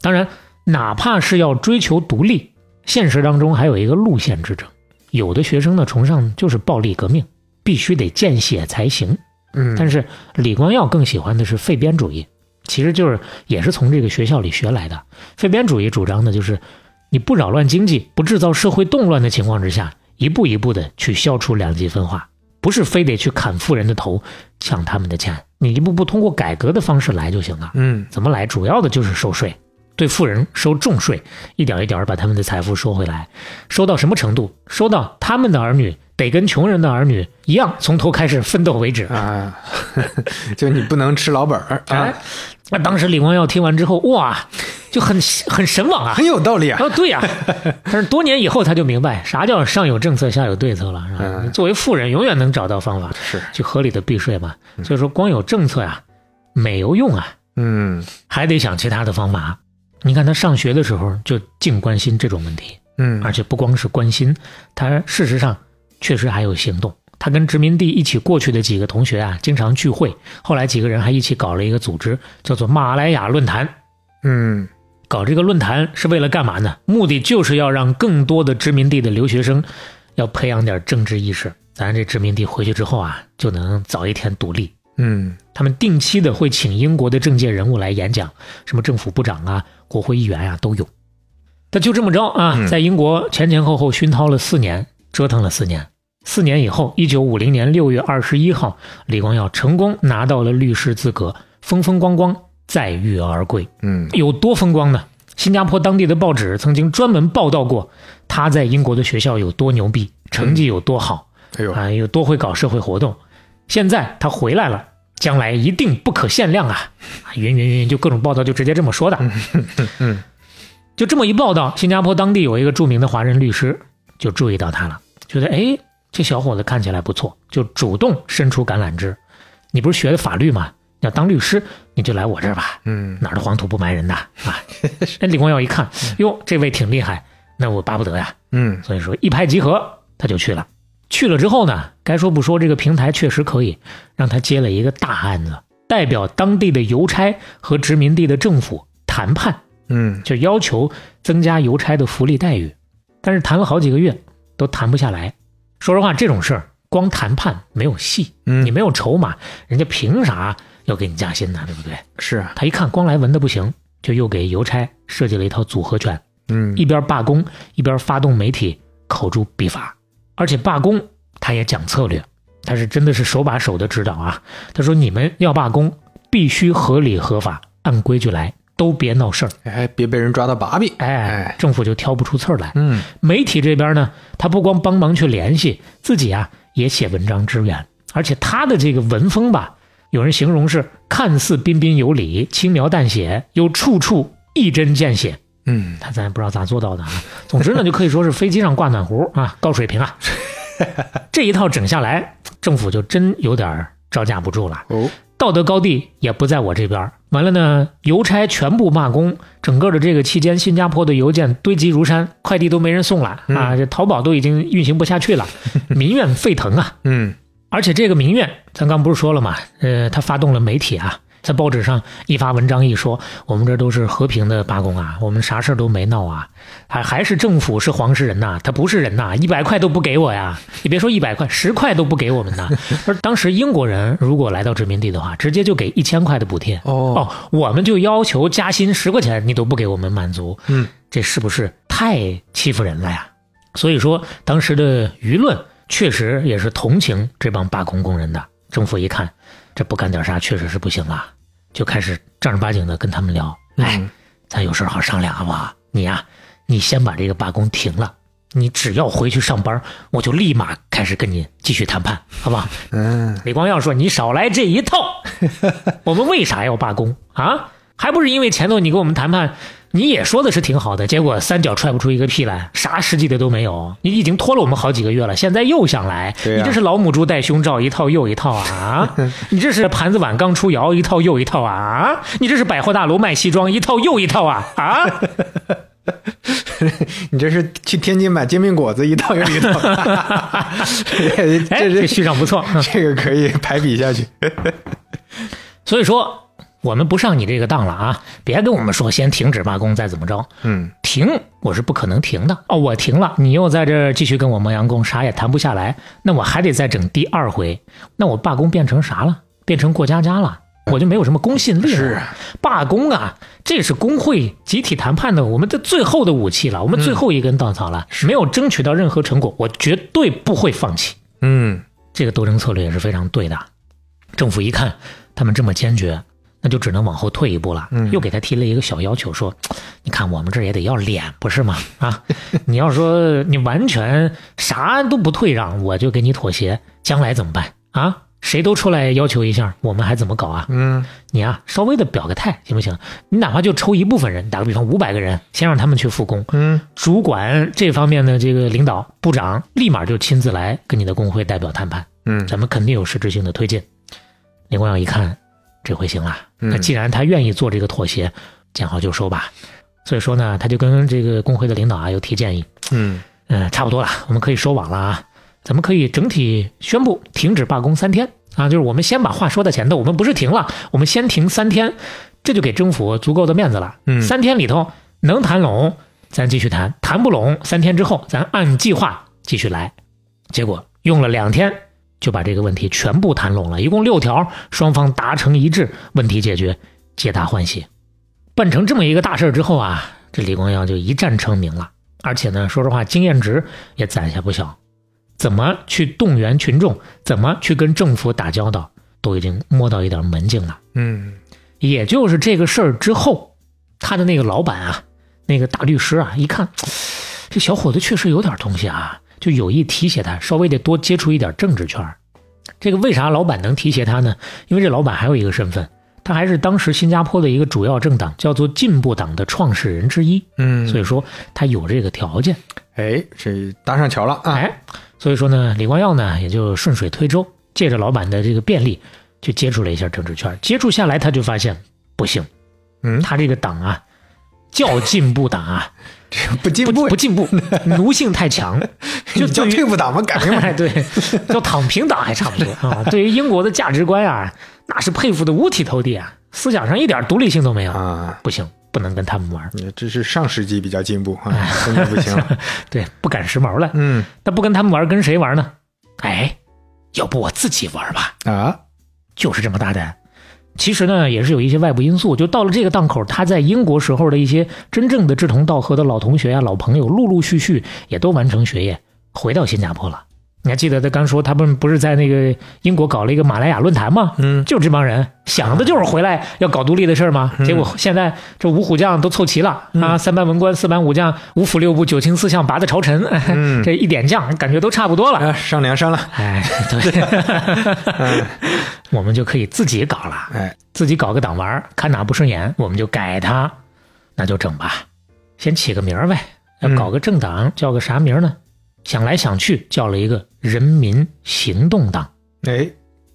当然，哪怕是要追求独立，现实当中还有一个路线之争。有的学生呢崇尚就是暴力革命，必须得见血才行。嗯，但是李光耀更喜欢的是废边主义，其实就是也是从这个学校里学来的。废边主义主张的就是你不扰乱经济、不制造社会动乱的情况之下，一步一步的去消除两极分化，不是非得去砍富人的头、抢他们的钱，你一步步通过改革的方式来就行了。嗯怎么来？主要的就是收税，对富人收重税，一点一点把他们的财富收回来。收到什么程度？收到他们的儿女得跟穷人的儿女一样，从头开始奋斗为止。啊，就你不能吃老本儿哎啊，，那当时李光耀听完之后，哇，就很很神往啊。很有道理啊。哦，对呀、但是多年以后他就明白啥叫上有政策下有对策了，是吧？嗯作为富人，永远能找到方法是，去合理的避税嘛。所以说，光有政策呀、没有用啊，嗯还得想其他的方法。你看他上学的时候就净关心这种问题，嗯，而且不光是关心，他事实上确实还有行动。他跟殖民地一起过去的几个同学啊，经常聚会。后来几个人还一起搞了一个组织，叫做马来亚论坛。嗯搞这个论坛是为了干嘛呢？目的就是要让更多的殖民地的留学生要培养点政治意识，咱这殖民地回去之后啊，就能早一天独立。嗯他们定期的会请英国的政界人物来演讲，什么政府部长啊、国会议员啊都有。但就这么着啊，嗯在英国前前后后熏陶了四年，折腾了四年。四年以后，一九五零年六月二十一号，李光耀成功拿到了律师资格，风风光光载誉而归。嗯有多风光呢？新加坡当地的报纸曾经专门报道过他在英国的学校有多牛逼，成绩有多好，哎呦，啊，有多会搞社会活动。现在他回来了，将来一定不可限量啊！啊云云云，就各种报道就直接这么说的。嗯就这么一报道，新加坡当地有一个著名的华人律师就注意到他了，觉得哎，这小伙子看起来不错，就主动伸出橄榄枝。你不是学的法律吗？要当律师，你就来我这儿吧。嗯哪儿的黄土不埋人呐啊！那李光耀一看，哟，这位挺厉害，那我巴不得呀。嗯所以说一拍即合，他就去了。去了之后呢，该说不说，这个平台确实可以让他接了一个大案子，代表当地的邮差和殖民地的政府谈判，嗯就要求增加邮差的福利待遇。但是谈了好几个月都谈不下来。说实话，这种事儿光谈判没有戏，嗯你没有筹码，人家凭啥要给你加薪呢？对不对？是啊，他一看光来文的不行，就又给邮差设计了一套组合拳，嗯一边罢工一边发动媒体口诛笔伐，而且罢工他也讲策略，他是真的是手把手的指导啊。他说你们要罢工，必须合理合法，按规矩来，都别闹事儿。哎，别被人抓到把柄。哎哎，政府就挑不出刺儿来。嗯媒体这边呢，他不光帮忙去联系，自己啊也写文章支援，而且他的这个文风吧，有人形容是看似彬彬有礼、轻描淡写，又处处一针见血。嗯，他咱也不知道咋做到的啊。总之呢，就可以说是飞机上挂暖壶 啊，高水平啊。这一套整下来，政府就真有点儿招架不住了。哦，道德高地也不在我这边儿。完了呢，邮差全部罢工，整个的这个期间，新加坡的邮件堆积如山，快递都没人送了啊，这淘宝都已经运行不下去了，民怨沸腾啊。嗯而且这个民怨，咱刚不是说了嘛，呃，他发动了媒体啊，在报纸上一发文章一说，我们这都是和平的罢工啊，我们啥事儿都没闹啊，还还是政府是黄世仁呐、他不是人呐、一百块都不给我呀，你别说一百块，十块都不给我们呐。而当时英国人如果来到殖民地的话，直接就给一千块的补贴。哦哦，我们就要求加薪十块钱，你都不给我们满足，嗯，这是不是太欺负人了呀？所以说，当时的舆论确实也是同情这帮罢工工人的。政府一看，这不干点啥确实是不行了，就开始正儿八经的跟他们聊。哎，嗯咱有事儿好商量好不好？你呀、你先把这个罢工停了，你只要回去上班，我就立马开始跟你继续谈判，好不好？嗯，李光耀说：“你少来这一套，我们为啥要罢工啊？还不是因为前头你跟我们谈判，你也说的是挺好的，结果三脚踹不出一个屁来，啥实际的都没有。你已经拖了我们好几个月了，现在又想来，你这是老母猪戴胸罩一套又一套啊！你这是盘子碗刚出窑一套又一套啊！你这是百货大楼卖西装一套又一套啊啊！你这是去天津买煎饼果子一套又一套，这 哎，这这续上不错。嗯这个可以排比下去。所以说，我们不上你这个当了啊！别跟我们说先停止罢工再怎么着。嗯停，我是不可能停的哦。我停了，你又在这儿继续跟我磨洋工，啥也谈不下来，那我还得再整第二回。那我罢工变成啥了？变成过家家了，我就没有什么公信力了。是啊罢工啊，这是工会集体谈判的我们的最后的武器了，我们最后一根稻草了。没有争取到任何成果，我绝对不会放弃。嗯这个斗争策略也是非常对的。政府一看他们这么坚决，那就只能往后退一步了。嗯又给他提了一个小要求，说：“你看我们这也得要脸，不是吗？啊，你要说你完全啥都不退让，我就给你妥协，将来怎么办啊？谁都出来要求一下，我们还怎么搞啊？嗯你啊，稍微的表个态行不行？你哪怕就抽一部分人，打个比方，五百个人，先让他们去复工，嗯主管这方面的这个领导部长立马就亲自来跟你的工会代表谈判。”嗯咱们肯定有实质性的推进。林光耀一看，这回行了，嗯那既然他愿意做这个妥协，见好就收吧。所以说呢，他就跟这个工会的领导啊又提建议，嗯嗯、差不多了，我们可以收网了啊，咱们可以整体宣布停止罢工三天啊，就是我们先把话说在前头，我们不是停了，我们先停三天，这就给政府足够的面子了。嗯三天里头能谈拢，咱继续谈；谈不拢，三天之后咱按计划继续来。结果用了两天就把这个问题全部谈拢了，一共六条，双方达成一致，问题解决，皆大欢喜。办成这么一个大事儿之后啊，这李光耀就一战成名了，而且呢，说实话，经验值也攒下不小。怎么去动员群众，怎么去跟政府打交道，都已经摸到一点门径了。嗯也就是这个事儿之后，他的那个老板啊，那个大律师啊，一看这小伙子确实有点东西啊，就有意提携他，稍微得多接触一点政治圈儿这个为啥老板能提携他呢？因为这老板还有一个身份，他还是当时新加坡的一个主要政党，叫做进步党的创始人之一，嗯，所以说他有这个条件。哎，这搭上桥了啊！哎，所以说呢，李光耀呢也就顺水推舟，借着老板的这个便利，去接触了一下政治圈。接触下来，他就发现不行，嗯，他这个党啊，叫进步党啊，这 不进步不进步，奴性太强，就叫退步党吗？改名吧。哎，对，叫躺平党还差不多啊。对于英国的价值观啊，那是佩服的五体投地啊，思想上一点独立性都没有，啊，不行，不能跟他们玩这是上世纪比较进步啊，现在不行了。对，不赶时髦了。嗯那不跟他们玩，跟谁玩呢？哎，要不我自己玩吧，啊，就是这么大胆。其实呢，也是有一些外部因素。就到了这个档口，他在英国时候的一些真正的志同道合的老同学啊、老朋友，陆陆续续也都完成学业，回到新加坡了。你还记得他刚说他们不是在那个英国搞了一个马来亚论坛吗？嗯，就这帮人想的就是回来要搞独立的事儿嘛。结果现在这五虎将都凑齐了啊，三班文官、四班武将、五府六部、九卿四相、八的朝臣，嗯 这一点将感觉都差不多了。啊，上梁山了，哎，对，我们就可以自己搞了。哎，自己搞个党玩儿，看哪不顺眼我们就改它，那就整吧。先起个名儿呗，要嗯搞个政党，叫个啥名呢？想来想去，叫了一个人民行动党。哎，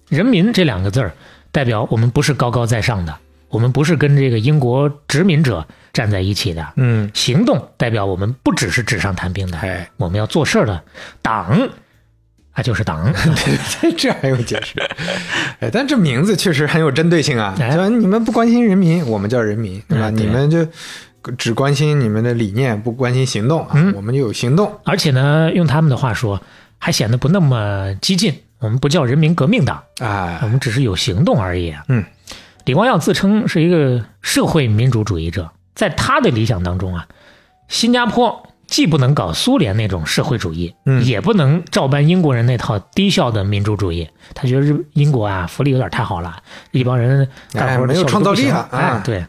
人民这两个字儿，代表我们不是高高在上的，我们不是跟这个英国殖民者站在一起的。嗯，行动代表我们不只是纸上谈兵的，哎，我们要做事儿的。党，啊就是党，这还用解释？哎，但这名字确实很有针对性啊！哎你们不关心人民，我们叫人民，对吧？你们就只关心你们的理念，不关心行动啊！嗯我们就有行动。而且呢，用他们的话说，还显得不那么激进。我们不叫人民革命党，我哎，们只是有行动而已。嗯，李光耀自称是一个社会民主主义者，在他的理想当中啊，新加坡既不能搞苏联那种社会主义，嗯也不能照搬英国人那套低效的民主主义。他觉得日英国啊福利有点太好了，一帮人干活哎没有创造力了啊哎，对。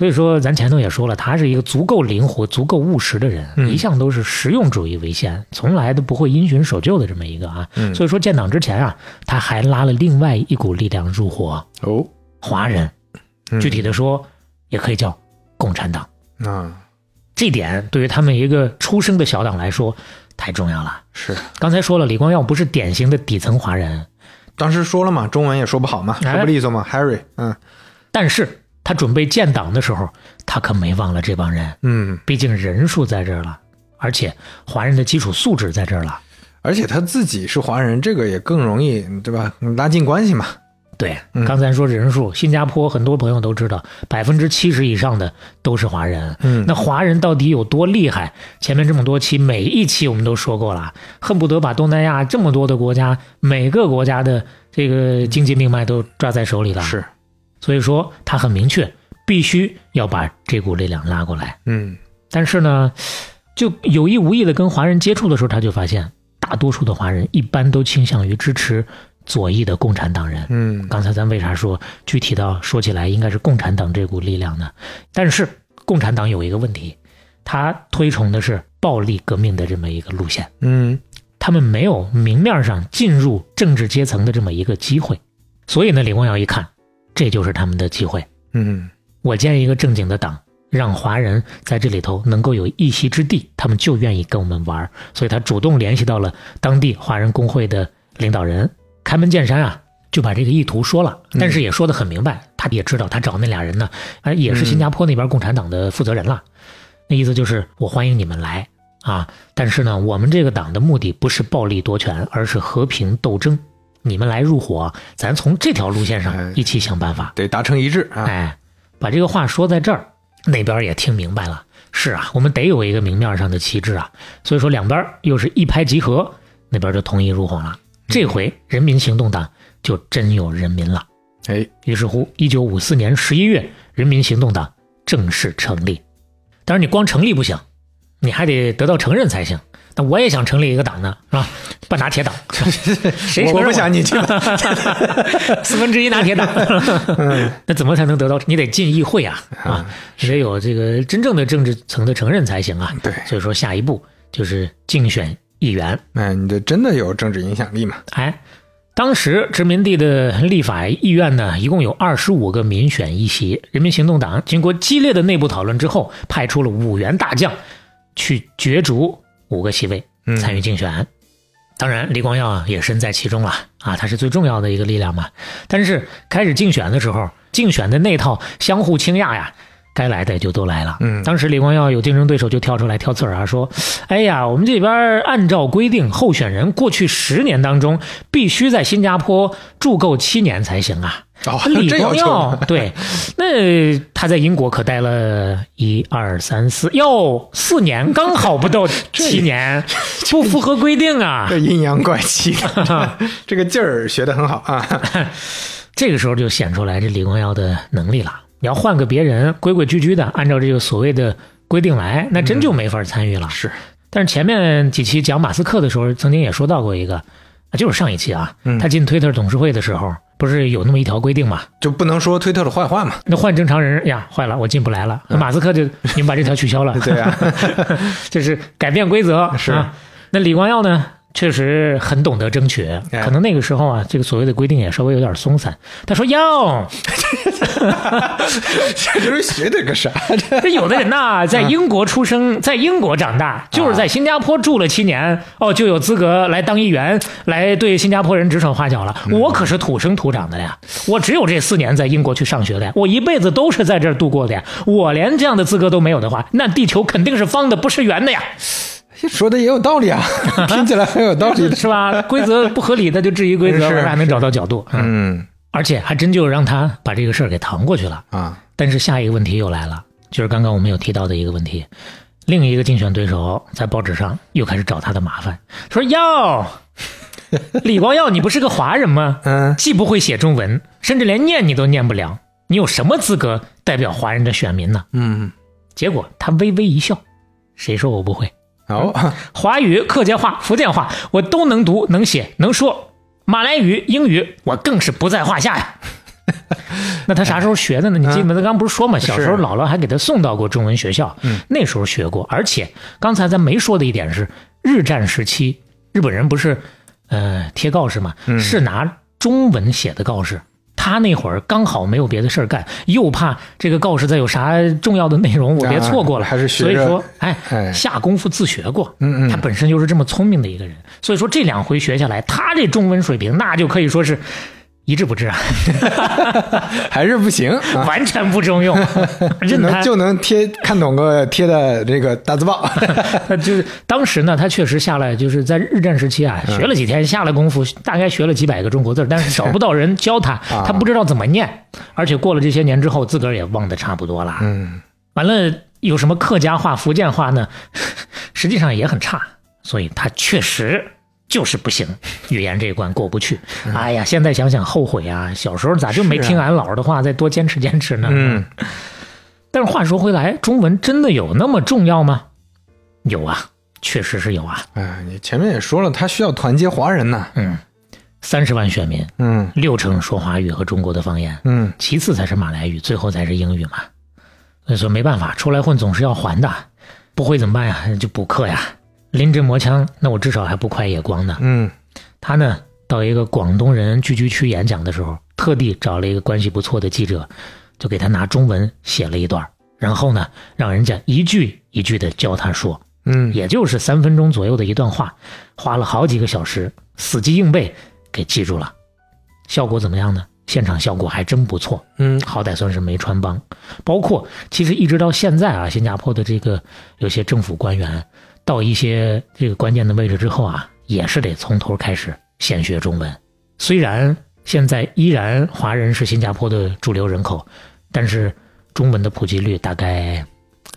所以说，咱前头也说了，他是一个足够灵活、足够务实的人，嗯。一向都是实用主义为先，从来都不会因循守旧的这么一个啊。嗯。所以说建党之前啊，他还拉了另外一股力量入伙，哦，华人，嗯。具体的说，也可以叫共产党。啊，这点对于他们一个出生的小党来说太重要了。是。刚才说了，李光耀不是典型的底层华人，当时说了嘛，中文也说不好嘛，哎。说不利索嘛，Harry，嗯。但是他准备建党的时候，他可没忘了这帮人，嗯，毕竟人数在这儿了，而且华人的基础素质在这儿了。而且他自己是华人，这个也更容易，对吧？拉近关系嘛。对，嗯刚才说人数，新加坡很多朋友都知道，百分之七十以上的都是华人。嗯那华人到底有多厉害？前面这么多期，每一期我们都说过了，恨不得把东南亚这么多的国家，每个国家的这个经济命脉都抓在手里了。，是，所以说他很明确，必须要把这股力量拉过来。嗯但是呢，就有意无意的跟华人接触的时候，他就发现，大多数的华人一般都倾向于支持左翼的共产党人。嗯刚才咱为啥说具体到说起来应该是共产党这股力量呢？但是共产党有一个问题，他推崇的是暴力革命的这么一个路线，嗯他们没有明面上进入政治阶层的这么一个机会，所以呢，李光耀一看，这就是他们的机会。嗯我建一个正经的党，让华人在这里头能够有一席之地，他们就愿意跟我们玩儿。所以他主动联系到了当地华人工会的领导人，开门见山啊，就把这个意图说了，但是也说得很明白，他也知道他找那俩人呢，哎，也是新加坡那边共产党的负责人了。那意思就是我欢迎你们来啊，但是呢，我们这个党的目的不是暴力夺权，而是和平斗争。你们来入伙，咱从这条路线哎上一起想办法。得达成一致啊。哎，把这个话说在这儿，那边也听明白了。是啊，我们得有一个明面上的旗帜啊。所以说两边又是一拍即合，那边就同意入伙了。这回人民行动党就真有人民了。哎，于是乎，一九五四年十一月，人民行动党正式成立。但是，你光成立不行，你还得得到承认才行。那我也想成立一个党呢，是吧？办拿铁党，谁说我不想你去。四分之一拿铁党，那怎么才能得到？你得进议会啊啊，你得有这个真正的政治层的承认才行啊。对所以说下一步就是竞选议员。哎，你这真的有政治影响力嘛？哎，当时殖民地的立法议院呢，一共有二十五个民选议席。人民行动党经过激烈的内部讨论之后，派出了五员大将去角逐五个席位，嗯参与竞选。当然，李光耀啊也身在其中了啊，他是最重要的一个力量嘛。但是开始竞选的时候，竞选的那套相互倾轧呀，该来的也就都来了。嗯当时李光耀有竞争对手就跳出来挑刺儿啊，说：“哎呀，我们这边按照规定，候选人过去十年当中必须在新加坡住够七年才行啊。”哦李光耀对，那他在英国可待了一二三四哟四年，刚好不到七年，不符合规定啊。这阴阳怪气的，这个劲儿学的很好啊。这个时候就显出来这李光耀的能力了。你要换个别人，规规矩矩的按照这个所谓的规定来，那真就没法参与了。是，但是前面几期讲马斯克的时候，曾经也说到过一个，啊就是上一期啊，他进推特董事会的时候，不是有那么一条规定嘛？就不能说推特的坏话嘛？那换正常人呀，坏了，我进不来了。那马斯克就你们把这条取消了，对啊，就是改变规则。是啊，那李光耀呢，确实很懂得争取，哎可能那个时候啊，这个所谓的规定也稍微有点松散。他说要，这就是学的个啥？这 这有的人呐，在英国出生，在英国长大，就是在新加坡住了七年，哦，就有资格来当议员，来对新加坡人指手画脚了。我可是土生土长的呀，我只有这四年在英国去上学的呀，我一辈子都是在这儿度过的呀。我连这样的资格都没有的话，那地球肯定是方的，不是圆的呀，说的也有道理啊，听起来很有道理的。是吧？规则不合理的就质疑规则，还能找到角度。嗯，嗯而且还真就让他把这个事儿给搪过去了。啊，但是下一个问题又来了，就是刚刚我们有提到的一个问题，另一个竞选对手在报纸上又开始找他的麻烦，说哟，李光耀，你不是个华人吗？嗯，既不会写中文，甚至连念你都念不了，你有什么资格代表华人的选民呢？嗯，结果他微微一笑，谁说我不会？哦，华语、客家话、福建话我都能读、能写、能说，马来语、英语我更是不在话下呀。那他啥时候学的呢？你记得他刚不是说嘛，小时候姥姥还给他送到过中文学校，嗯那时候学过。而且刚才咱没说的一点是，日战时期日本人不是呃贴告示嘛，嗯是拿中文写的告示。他那会儿刚好没有别的事儿干，又怕这个告示再有啥重要的内容我别错过了，啊还是学所以说，哎，哎。下功夫自学过。嗯嗯。他本身就是这么聪明的一个人，所以说这两回学下来，他这中文水平那就可以说是一治不治啊，还是不行。啊，完全不中用，就任他能就能贴看懂个贴的这个大字报。就是当时呢，他确实下来就是在日战时期啊，嗯。学了几天，下了功夫，大概学了几百个中国字，但是找不到人教他，啊。他不知道怎么念，而且过了这些年之后，自个儿也忘得差不多了。嗯，完了，有什么客家话、福建话呢？实际上也很差，所以他确实就是不行，语言这一关过不去。哎呀，现在想想后悔啊，小时候咋就没听俺姥儿的话，再多坚持坚持呢？嗯，但是话说回来，中文真的有那么重要吗？有啊，确实是有啊。哎，你前面也说了，他需要团结华人呢。嗯，三十万选民，嗯六成说华语和中国的方言，嗯，其次才是马来语，最后才是英语嘛。所以说没办法，出来混总是要还的，不会怎么办呀？就补课呀。临阵磨枪，那我至少还不快野光呢。嗯他呢，到一个广东人聚居区演讲的时候，特地找了一个关系不错的记者，就给他拿中文写了一段，然后呢，让人家一句一句的教他说，嗯，也就是三分钟左右的一段话，花了好几个小时，死记硬背给记住了。效果怎么样呢？现场效果还真不错，嗯好歹算是没穿帮。包括其实一直到现在啊，新加坡的这个有些政府官员到一些这个关键的位置之后啊，也是得从头开始先学中文。虽然现在依然华人是新加坡的主流人口，但是中文的普及率大概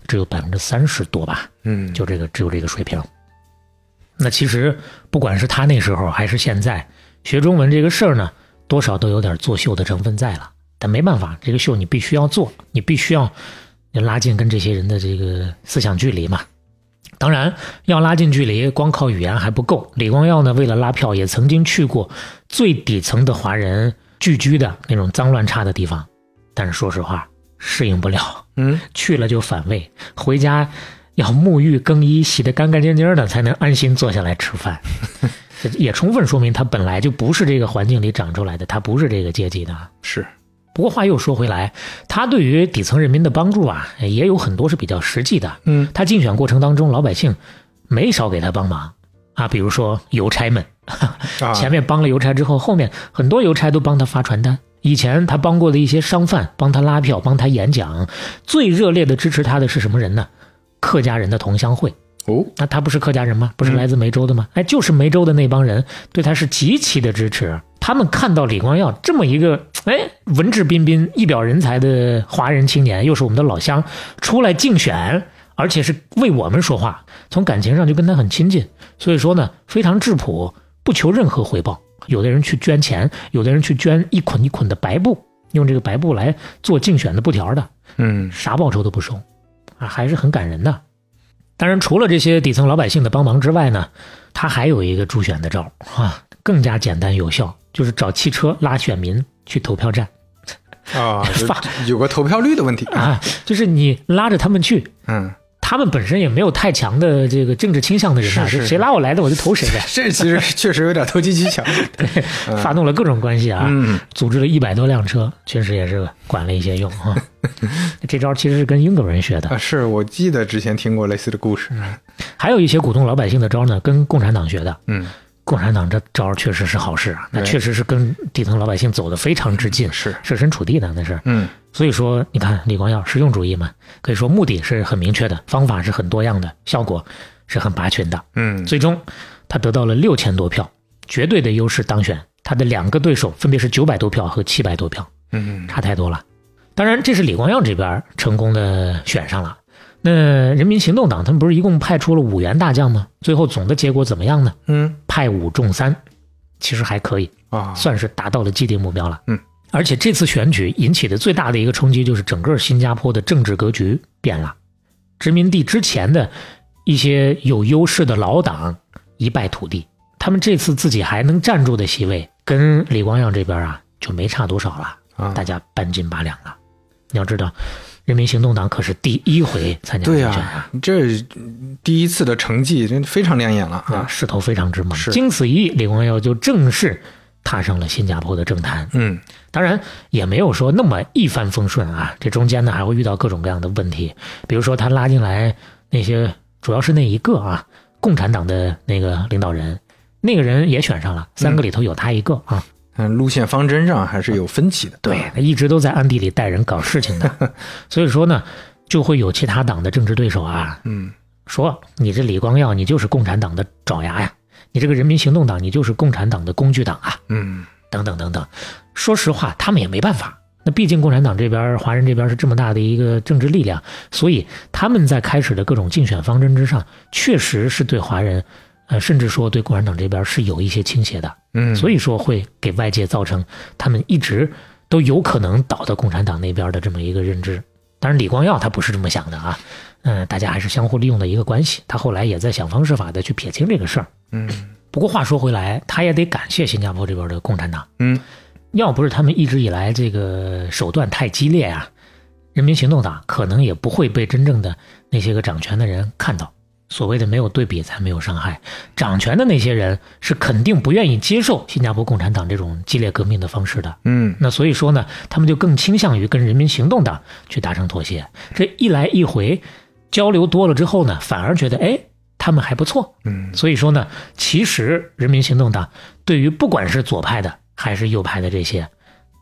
只有百分之三十多吧。嗯，就这个只有这个水平。那其实不管是他那时候还是现在，学中文这个事儿呢，多少都有点作秀的成分在了。但没办法，这个秀你必须要做，你必须要拉近跟这些人的这个思想距离嘛。当然，要拉近距离，光靠语言还不够。李光耀呢，为了拉票，也曾经去过最底层的华人聚居的那种脏乱差的地方，但是说实话，适应不了。嗯去了就反胃，回家要沐浴更衣，洗得干干净净的，才能安心坐下来吃饭。也充分说明他本来就不是这个环境里长出来的，他不是这个阶级的。是，不过话又说回来，他对于底层人民的帮助啊，也有很多是比较实际的。嗯他竞选过程当中，老百姓没少给他帮忙啊，比如说邮差们，啊，前面帮了邮差之后，后面很多邮差都帮他发传单。以前他帮过的一些商贩，帮他拉票，帮他演讲，最热烈的支持他的是什么人呢？客家人的同乡会。哦，那他不是客家人吗？不是来自梅州的吗？哎，就是梅州的那帮人对他是极其的支持。他们看到李光耀这么一个哎文质彬彬、一表人才的华人青年，又是我们的老乡，出来竞选，而且是为我们说话，从感情上就跟他很亲近。所以说呢，非常质朴，不求任何回报。有的人去捐钱，有的人去捐一捆一捆的白布，用这个白布来做竞选的布条的，嗯啥报酬都不收，啊，还是很感人的。当然，除了这些底层老百姓的帮忙之外呢，他还有一个助选的招啊，更加简单有效，就是找汽车拉选民去投票站啊，就发有个投票率的问题。啊，就是你拉着他们去，嗯，他们本身也没有太强的这个政治倾向的人啊，是是就谁拉我来的我就投谁呗，这其实确实有点投机取巧。发动了各种关系啊，嗯组织了一百多辆车，确实也是管了一些用啊。这招其实是跟英国人学的，啊，是我记得之前听过类似的故事。还有一些鼓动老百姓的招呢，跟共产党学的。嗯，共产党这招确实是好事啊，那确实是跟底层老百姓走得非常之近，是设身处地的那是。嗯所以说，你看李光耀实用主义嘛，可以说目的是很明确的，方法是很多样的，效果是很拔群的。嗯最终，他得到了六千多票，绝对的优势当选。他的两个对手分别是九百多票和七百多票，嗯差太多了。当然，这是李光耀这边成功的选上了。那人民行动党他们不是一共派出了五员大将吗？最后总的结果怎么样呢？嗯派五中三，其实还可以，啊，算是达到了既定目标了。嗯，而且这次选举引起的最大的一个冲击就是整个新加坡的政治格局变了，殖民地之前的一些有优势的老党一败涂地，他们这次自己还能站住的席位，跟李光耀这边啊就没差多少了，啊大家半斤八两了。你要知道，人民行动党可是第一回参加竞选啊。这第一次的成绩真非常亮眼了啊，啊。势头非常之猛。是经此一役，李光耀就正式踏上了新加坡的政坛。嗯当然，也没有说那么一帆风顺啊，这中间呢还会遇到各种各样的问题，比如说他拉进来那些，主要是那一个啊，共产党的那个领导人，那个人也选上了，三个里头有他一个啊。嗯，路线方针上还是有分歧的。对，他一直都在暗地里带人搞事情的，所以说呢，就会有其他党的政治对手啊，嗯说你这李光耀你就是共产党的爪牙呀，你这个人民行动党你就是共产党的工具党啊，嗯等等等等。说实话，他们也没办法。那毕竟共产党这边、华人这边是这么大的一个政治力量，所以他们在开始的各种竞选方针之上，确实是对华人，呃，甚至说对共产党这边是有一些倾斜的。嗯，所以说会给外界造成他们一直都有可能倒到共产党那边的这么一个认知。当然，李光耀他不是这么想的啊，嗯、大家还是相互利用的一个关系。他后来也在想方设法的去撇清这个事儿。嗯不过话说回来，他也得感谢新加坡这边的共产党，嗯要不是他们一直以来这个手段太激烈啊，人民行动党可能也不会被真正的那些个掌权的人看到。所谓的没有对比才没有伤害，掌权的那些人是肯定不愿意接受新加坡共产党这种激烈革命的方式的。嗯那所以说呢，他们就更倾向于跟人民行动党去达成妥协。这一来一回交流多了之后呢，反而觉得哎，他们还不错。嗯所以说呢，其实人民行动党对于不管是左派的还是右派的这些，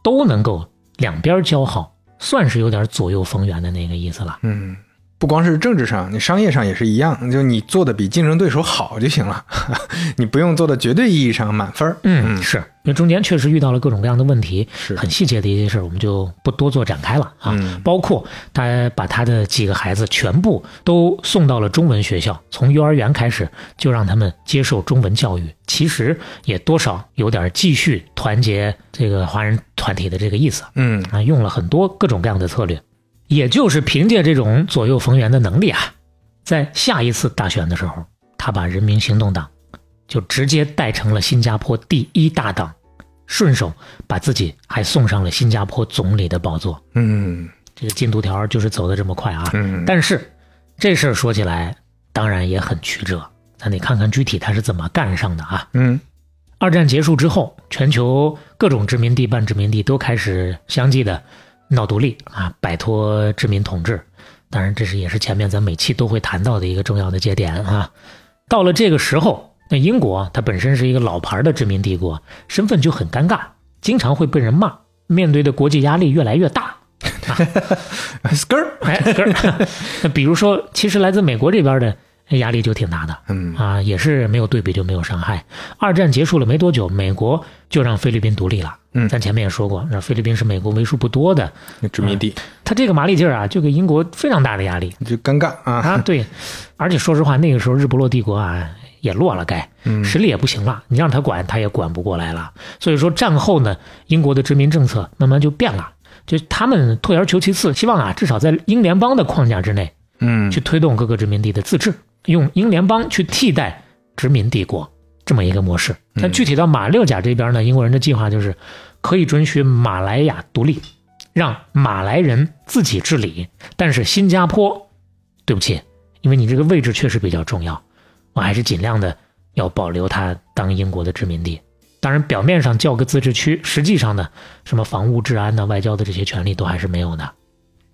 都能够两边交好，算是有点左右逢源的那个意思了。嗯，不光是政治上，你商业上也是一样，就你做的比竞争对手好就行了，你不用做的绝对意义上满分儿。嗯，是因为中间确实遇到了各种各样的问题，是。很细节的一些事儿，我们就不多做展开了啊。嗯。包括他把他的几个孩子全部都送到了中文学校，从幼儿园开始就让他们接受中文教育，其实也多少有点继续团结这个华人团体的这个意思嗯。啊，用了很多各种各样的策略，也就是凭借这种左右逢源的能力啊，在下一次大选的时候，他把人民行动党就直接带成了新加坡第一大党，顺手把自己还送上了新加坡总理的宝座。嗯这个进度条就是走的这么快啊！嗯但是这事儿说起来，当然也很曲折，咱得看看具体他是怎么干上的啊。嗯二战结束之后，全球各种殖民地、半殖民地都开始相继的闹独立啊，摆脱殖民统治。当然，这是也是前面咱每期都会谈到的一个重要的节点啊。到了这个时候，那英国它本身是一个老牌的殖民帝国，身份就很尴尬，经常会被人骂。面对的国际压力越来越大。skr skr，那比如说，其实来自美国这边的压力就挺大的。嗯啊，也是没有对比就没有伤害。二战结束了没多久，美国就让菲律宾独立了。嗯咱前面也说过，那菲律宾是美国为数不多的，殖民地他这个麻利劲儿啊，就给英国非常大的压力就尴尬啊，啊。对，而且说实话，那个时候日不落帝国啊也落了该，嗯实力也不行了，你让他管他也管不过来了。所以说战后呢，英国的殖民政策慢慢就变了，就他们退而求其次，希望啊至少在英联邦的框架之内嗯去推动各个殖民地的自治，用英联邦去替代殖民帝国这么一个模式。但具体到马六甲这边呢，英国人的计划就是可以准许马来亚独立，让马来人自己治理，但是新加坡，对不起，因为你这个位置确实比较重要，我还是尽量的要保留它当英国的殖民地。当然，表面上叫个自治区，实际上呢，什么防务、治安呢、外交的这些权利都还是没有的。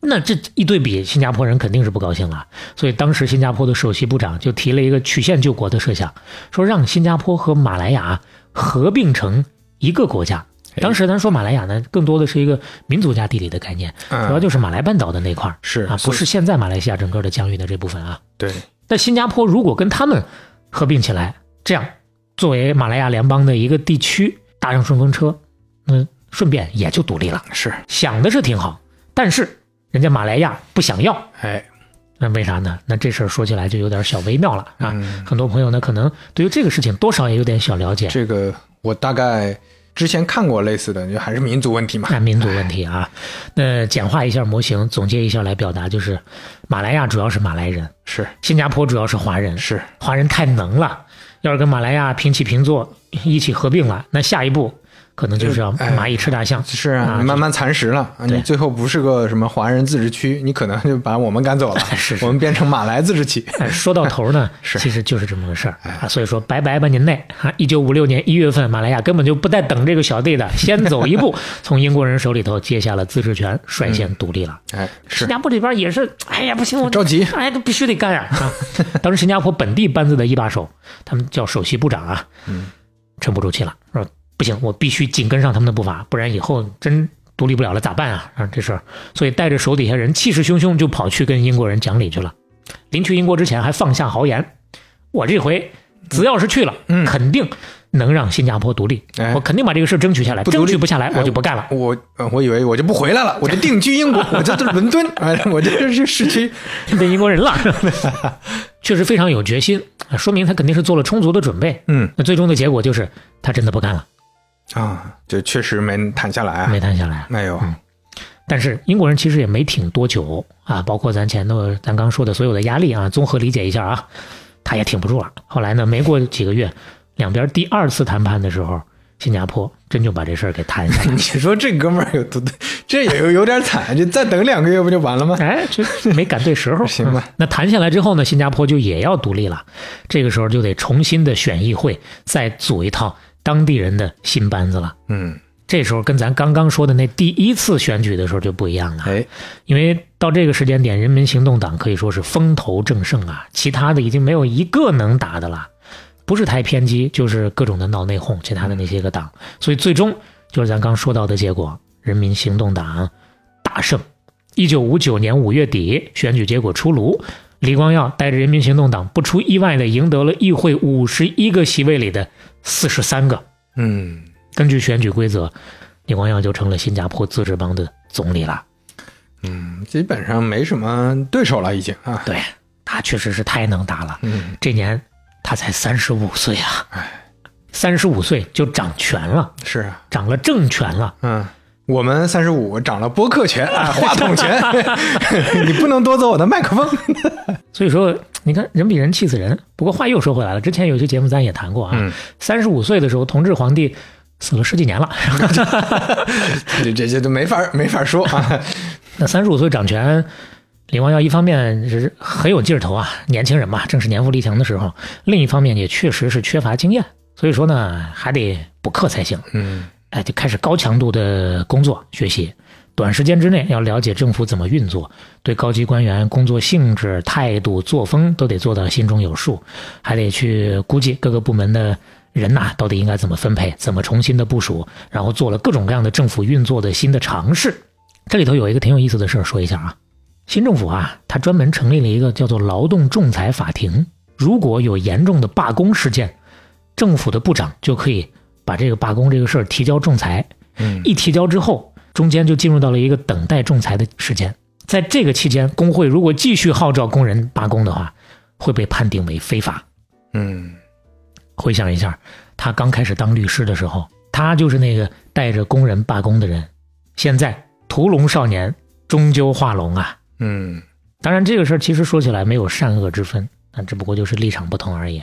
那这一对比，新加坡人肯定是不高兴了。所以当时新加坡的首席部长就提了一个曲线救国的设想，说让新加坡和马来亚合并成一个国家。当时咱说马来亚呢，更多的是一个民族加地理的概念，主要嗯，就是马来半岛的那块儿是啊，不是现在马来西亚整个的疆域的这部分啊。对，那新加坡如果跟他们合并起来，这样作为马来亚联邦的一个地区，搭上顺风车，那顺便也就独立了。是，想的是挺好，但是人家马来亚不想要，哎，那为啥呢？那这事儿说起来就有点小微妙了啊。嗯。很多朋友呢，可能对于这个事情多少也有点小了解。这个我大概之前看过类似的，就还是民族问题嘛，按民族问题啊，那简化一下模型，总结一下来表达，就是马来亚主要是马来人，是。新加坡主要是华人，是，华人太能了，要是跟马来亚平起平坐，一起合并了，那下一步可能就是要哎蚂蚁吃大象。是啊，慢慢蚕食了，啊你最后不是个什么华人自治区，你可能就把我们赶走了，我们变成马来自治区，哎，说到头呢，是其实就是这么个事儿啊。所以说，拜拜吧您嘞！啊，一九五六年一月份，马来亚根本就不带等这个小弟的，先走一步，从英国人手里头接下了自治权，率先独立了。哎，是新加坡这边也是，哎呀，不行，我着急哎，必须得干呀！啊，当时新加坡本地班子的一把手，他们叫首席部长啊，嗯，沉不住气了，说不行，我必须紧跟上他们的步伐，不然以后真独立不了了咋办啊？啊，这事儿，所以带着手底下人气势汹汹就跑去跟英国人讲理去了。临去英国之前还放下豪言，我这回只要是去了，嗯肯定能让新加坡独立，哎我肯定把这个事儿争取下来，不争取不下来哎我就不干了。我呃我以为我就不回来了，我就定居英国，我就在伦敦，哎，我这是市区，变英国人了，确实非常有决心，啊说明他肯定是做了充足的准备。嗯那最终的结果就是他真的不干了，啊，这确实没谈下来啊没，谈下来。没有，但是英国人其实也没挺多久啊，包括咱前头咱刚说的所有的压力啊，综合理解一下啊，他也挺不住了。后来呢，没过几个月，两边第二次谈判的时候，新加坡真就把这事儿给谈下来 你。说这哥们儿有多，这也有有点惨，就再等两个月不就完了吗？哎，这没赶对时候，行吧嗯那谈下来之后呢，新加坡就也要独立了，这个时候就得重新的选议会，再组一套当地人的新班子了。嗯，这时候跟咱刚刚说的那第一次选举的时候就不一样了，哎，因为到这个时间点，人民行动党可以说是风头正盛啊，其他的已经没有一个能打的了，不是太偏激，就是各种的闹内讧，其他的那些个党，所以最终就是咱刚说到的结果，人民行动党大胜。一九五九年五月底，选举结果出炉，李光耀带着人民行动党不出意外的赢得了议会五十一个席位里的四十三个。嗯，根据选举规则，李光耀就成了新加坡自治邦的总理了。嗯基本上没什么对手了，已经啊，对他确实是太能打了。嗯，这年他才三十五岁啊，三十五岁就掌权了，是啊，掌了政权了。嗯。我们三十五长了播客权啊，话筒权，你不能夺走我的麦克风。所以说，你看人比人气死人。不过话又说回来了，之前有一期节目咱也谈过啊嗯，三十五岁的时候，同治皇帝死了十几年了。这这这都没法没法说啊。那三十五岁掌权，李光耀一方面是很有劲头啊，年轻人嘛，正是年富力强的时候；另一方面也确实是缺乏经验，所以说呢，还得补课才行。嗯哎，就开始高强度的工作学习，短时间之内要了解政府怎么运作，对高级官员工作性质、态度、作风都得做到心中有数，还得去估计各个部门的人呐到底应该怎么分配，怎么重新的部署，然后做了各种各样的政府运作的新的尝试。这里头有一个挺有意思的事儿，说一下啊。新政府啊，他专门成立了一个叫做劳动仲裁法庭，如果有严重的罢工事件，政府的部长就可以把这个罢工这个事儿提交仲裁。嗯一提交之后，中间就进入到了一个等待仲裁的时间。在这个期间，工会如果继续号召工人罢工的话，会被判定为非法。嗯回想一下，他刚开始当律师的时候，他就是那个带着工人罢工的人。现在屠龙少年终究化龙啊！嗯当然，这个事儿其实说起来没有善恶之分，那只不过就是立场不同而已。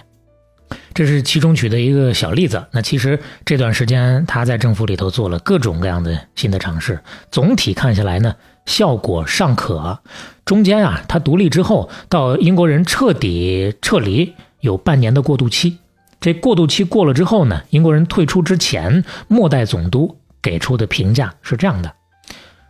这是其中举的一个小例子。那其实这段时间他在政府里头做了各种各样的新的尝试，总体看下来呢，效果尚可。中间啊，他独立之后到英国人彻底撤离有半年的过渡期。这过渡期过了之后呢，英国人退出之前，末代总督给出的评价是这样的：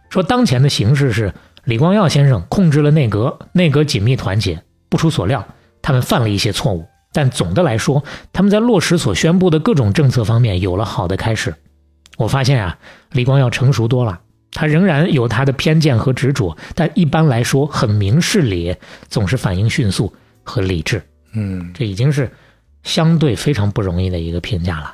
说当前的形势是李光耀先生控制了内阁，内阁紧密团结。不出所料，他们犯了一些错误，但总的来说，他们在落实所宣布的各种政策方面有了好的开始。我发现啊，李光耀成熟多了，他仍然有他的偏见和执着，但一般来说很明事理，总是反应迅速和理智。嗯这已经是相对非常不容易的一个评价了。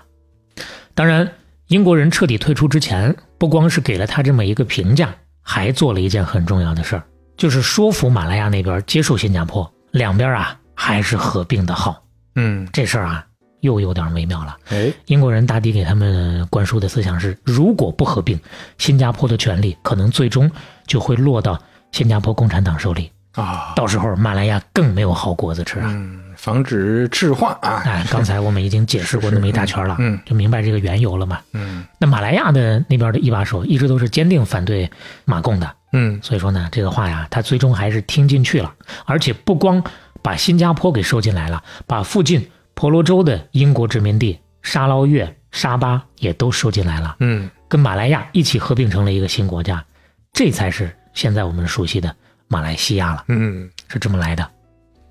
当然，英国人彻底退出之前，不光是给了他这么一个评价，还做了一件很重要的事儿，就是说服马来亚那边接受新加坡。两边啊还是合并的好，嗯，这事儿啊又有点微妙了。哎，英国人大抵给他们灌输的思想是：如果不合并，新加坡的权利可能最终就会落到新加坡共产党手里，啊，到时候马来亚更没有好果子吃啊。嗯，防止赤化啊，哎，刚才我们已经解释过那么一大圈了，嗯。就明白这个缘由了嘛。嗯。那马来亚的那边的一把手一直都是坚定反对马共的，嗯。所以说呢，这个话呀，他最终还是听进去了，而且不光把新加坡给收进来了，把附近婆罗洲的英国殖民地沙捞越、沙巴也都收进来了，嗯。跟马来亚一起合并成了一个新国家，这才是现在我们熟悉的马来西亚了，嗯。是这么来的。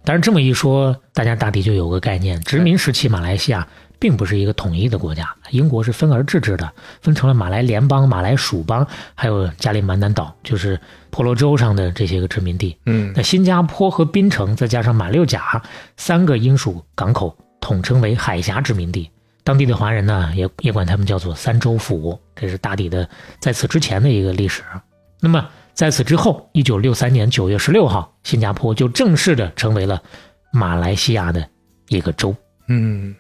但是这么一说，大家大抵就有个概念：殖民时期马来西亚并不是一个统一的国家，英国是分而治之的，分成了马来联邦、马来属邦，还有加里曼丹岛，就是婆罗洲上的这些个殖民地。嗯那新加坡和槟城，再加上马六甲三个英属港口，统称为海峡殖民地。当地的华人呢，也也管他们叫做三州府，这是大抵的在此之前的一个历史。那么在此之后，一九六三年九月十六号，新加坡就正式的成为了马来西亚的一个州。嗯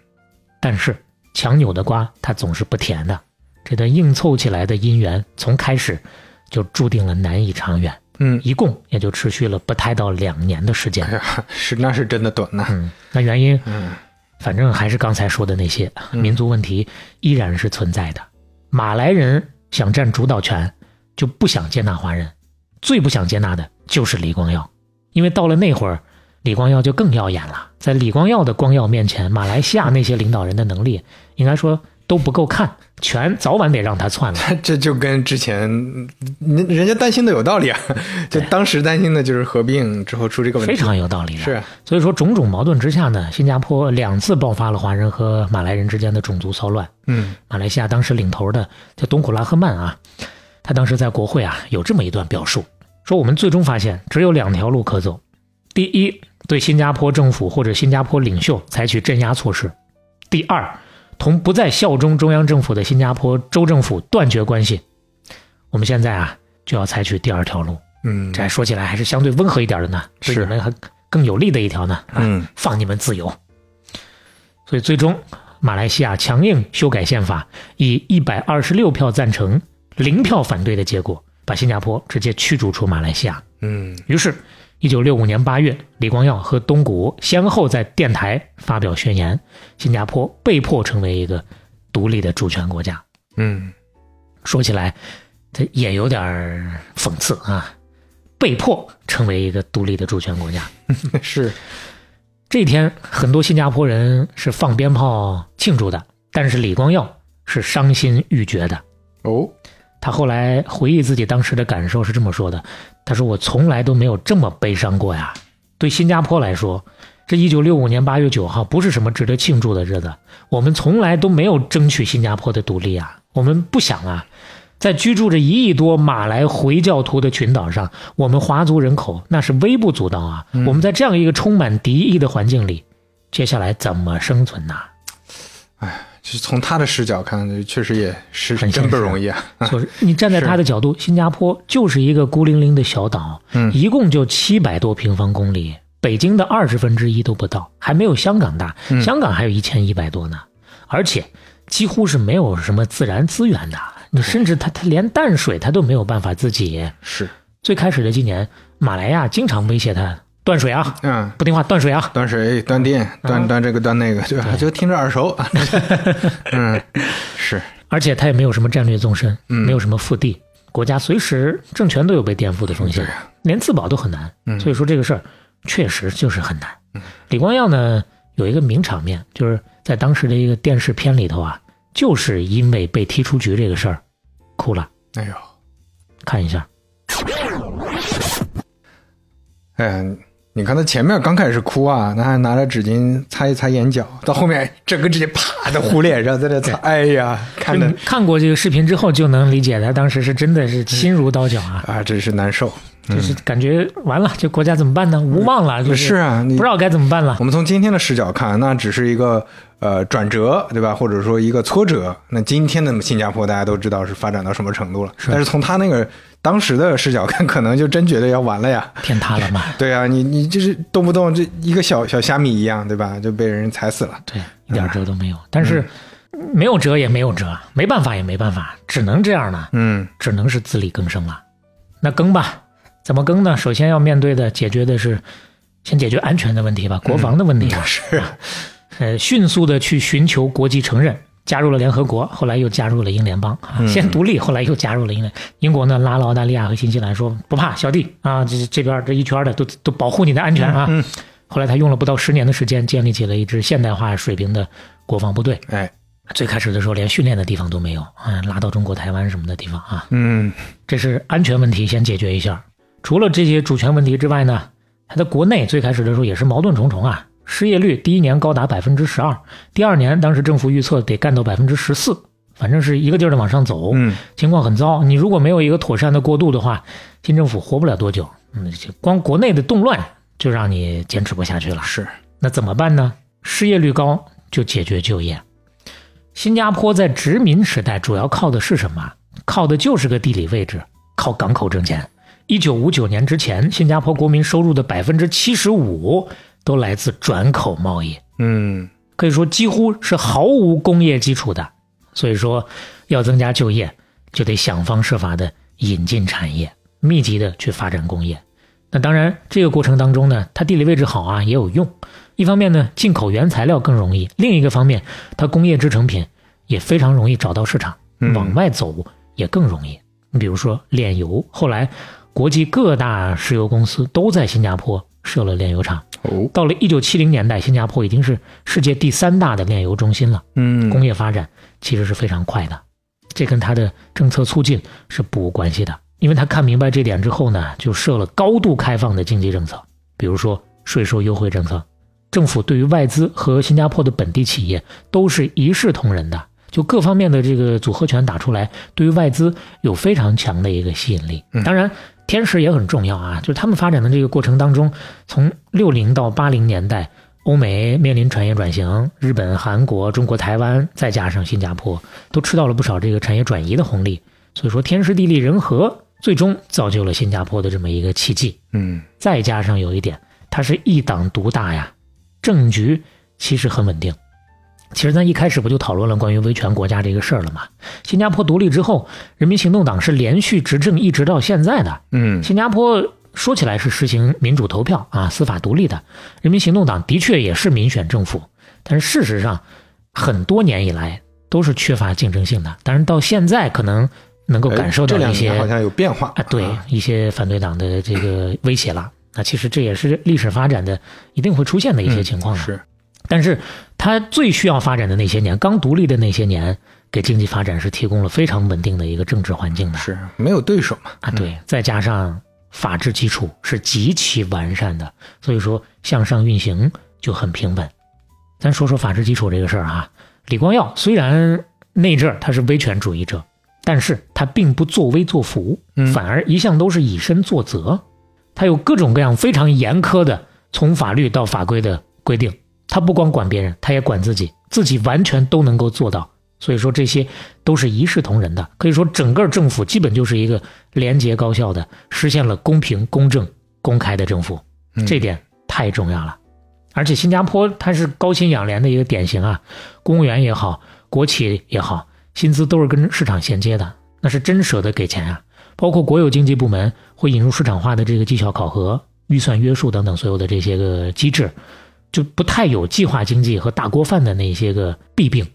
但是强扭的瓜它总是不甜的，这段硬凑起来的姻缘从开始就注定了难以长远，嗯，一共也就持续了不太到两年的时间。哎。呀，是那是真的短呐，嗯，那原因嗯。反正还是刚才说的那些，民族问题依然是存在的。马来人想占主导权，就不想接纳华人，最不想接纳的就是李光耀，因为到了那会儿，李光耀就更耀眼了。在李光耀的光耀面前，马来西亚那些领导人的能力，应该说都不够看，全早晚得让他窜了。这就跟之前人人家担心的有道理啊，就当时担心的就是合并之后出这个问题，非常有道理的。是，所以说种种矛盾之下呢，新加坡两次爆发了华人和马来人之间的种族骚乱。嗯马来西亚当时领头的叫东古拉赫曼啊，他当时在国会啊有这么一段表述，说我们最终发现只有两条路可走：第一，对新加坡政府或者新加坡领袖采取镇压措施；第二，同不再效忠中央政府的新加坡州政府断绝关系。我们现在啊就要采取第二条路，嗯这还说起来还是相对温和一点的呢，对是你们还更有利的一条呢。啊嗯放你们自由。所以最终，马来西亚强硬修改宪法，以一百二十六票赞成、零票反对的结果，把新加坡直接驱逐出马来西亚。嗯于是，一九六五年八月，李光耀和东谷先后在电台发表宣言，新加坡被迫成为一个独立的主权国家。嗯说起来，这也有点讽刺啊，被迫成为一个独立的主权国家。是，这天，很多新加坡人是放鞭炮庆祝的，但是李光耀是伤心欲绝的。哦，他后来回忆自己当时的感受是这么说的：“他说我从来都没有这么悲伤过呀。对新加坡来说，这一九六五年八月九号不是什么值得庆祝的日子，我们从来都没有争取新加坡的独立啊，我们不想啊。在居住着一亿多马来回教徒的群岛上，我们华族人口那是微不足道啊。我们在这样一个充满敌意的环境里，接下来怎么生存呢？就是从他的视角看，确实也是真很真不容易啊。就是你站在他的角度，新加坡就是一个孤零零的小岛，嗯。一共就七百多平方公里，北京的二十分之一都不到，还没有香港大，嗯。香港还有一千一百多呢，而且几乎是没有什么自然资源的，你甚至他他连淡水他都没有办法自己。是，最开始的几年，马来亚经常威胁他断水啊，嗯，不听话断水啊，断水、断电、断断这个、断那个，对吧？就听着耳熟。嗯，是，而且他也没有什么战略纵深，嗯没有什么腹地，国家随时政权都有被颠覆的风险连自保都很难。嗯所以说这个事儿确实就是很难。李光耀呢有一个名场面，就是在当时的一个电视片里头啊，就是因为被踢出局这个事儿哭了，哎呦，看一下。哎呀，你看他前面刚开始哭啊，他还拿着纸巾擦一擦眼角，到后面整个直接啪的糊脸上，在那擦，哎呀，看的看过这个视频之后，就能理解他当时是真的是心如刀绞啊，啊，真是难受。就是感觉完了，这国家怎么办呢？无望了，就是啊，你不知道该怎么办了我。们从今天的视角看，那只是一个呃转折，对吧？或者说一个挫折。那今天的新加坡大家都知道是发展到什么程度了，但是从他那个当时的视角看，可能就真觉得要完了呀。天塌了嘛？对啊，你你就是动不动这一个小小虾米一样，对吧？就被人踩死了。对，一点辙都没有。但是没有辙也没有辙，没办法也没办法，只能这样了，嗯只能是自力更生了。那更吧，怎么更呢？首先要面对的、解决的是，先解决安全的问题吧，国防的问题啊。是啊，呃，迅速的去寻求国际承认，加入了联合国，后来又加入了英联邦啊，先独立，后来又加入了英联。英国呢拉了澳大利亚和新西兰说不怕，小弟啊，这这边这一圈的都都保护你的安全啊。嗯后来他用了不到十年的时间，建立起了一支现代化水平的国防部队。哎，最开始的时候连训练的地方都没有啊，拉到中国台湾什么的地方啊，嗯这是安全问题先解决一下。除了这些主权问题之外呢，它的国内最开始的时候也是矛盾重重啊。失业率第一年高达百分之十二，第二年当时政府预测得干到百分之十四，反正是一个劲儿的往上走，嗯情况很糟。你如果没有一个妥善的过渡的话，新政府活不了多久。嗯，就光国内的动乱就让你坚持不下去了。是，那怎么办呢？失业率高就解决就业。新加坡在殖民时代主要靠的是什么？靠的就是个地理位置，靠港口挣钱。一九五九年之前，新加坡国民收入的百分之七十五都来自转口贸易，嗯可以说几乎是毫无工业基础的。所以说，要增加就业，就得想方设法的引进产业，密集的去发展工业。那当然，这个过程当中呢，它地理位置好啊，也有用。一方面呢，进口原材料更容易；另一个方面，它工业制成品也非常容易找到市场，嗯往外走也更容易。你比如说炼油，后来国际各大石油公司都在新加坡设了炼油厂。哦到了一九七零年代，新加坡已经是世界第三大的炼油中心了。嗯工业发展其实是非常快的，这跟它的政策促进是不无关系的。因为他看明白这点之后呢，就设了高度开放的经济政策，比如说税收优惠政策，政府对于外资和新加坡的本地企业都是一视同仁的，就各方面的这个组合拳打出来，对于外资有非常强的一个吸引力。当然，天时也很重要啊，就是他们发展的这个过程当中，从六零到八零年代，欧美面临产业转型，日本、韩国、中国台湾，再加上新加坡，都吃到了不少这个产业转移的红利。所以说，天时地利人和，最终造就了新加坡的这么一个奇迹。嗯再加上有一点，它是一党独大呀，政局其实很稳定。其实咱一开始不就讨论了关于威权国家这个事儿了吗？新加坡独立之后，人民行动党是连续执政一直到现在的。嗯新加坡说起来是实行民主投票啊，司法独立的。人民行动党的确也是民选政府，但是事实上，很多年以来都是缺乏竞争性的。但是，到现在可能能够感受到一些年好像有变化啊，对一些反对党的这个威胁了。那其实这也是历史发展的一定会出现的一些情况了。嗯是但是它最需要发展的那些年，刚独立的那些年，给经济发展是提供了非常稳定的一个政治环境的。是没有对手嘛？啊，对，再加上法治基础是极其完善的，所以说向上运行就很平稳。咱说说法治基础这个事儿啊，李光耀虽然那阵儿他是威权主义者，但是他并不作威作福，反而一向都是以身作则。他有各种各样非常严苛的从法律到法规的规定，他不光管别人，他也管自己，自己完全都能够做到。所以说这些都是一视同仁的，可以说整个政府基本就是一个廉洁高效的，实现了公平、公正、公开的政府，这点太重要了。而且新加坡它是高薪养廉的一个典型啊，公务员也好，国企也好，薪资都是跟市场衔接的，那是真舍得给钱啊。包括国有经济部门会引入市场化的这个绩效考核、预算约束等等所有的这些个机制，就不太有计划经济和大锅饭的那些个弊病。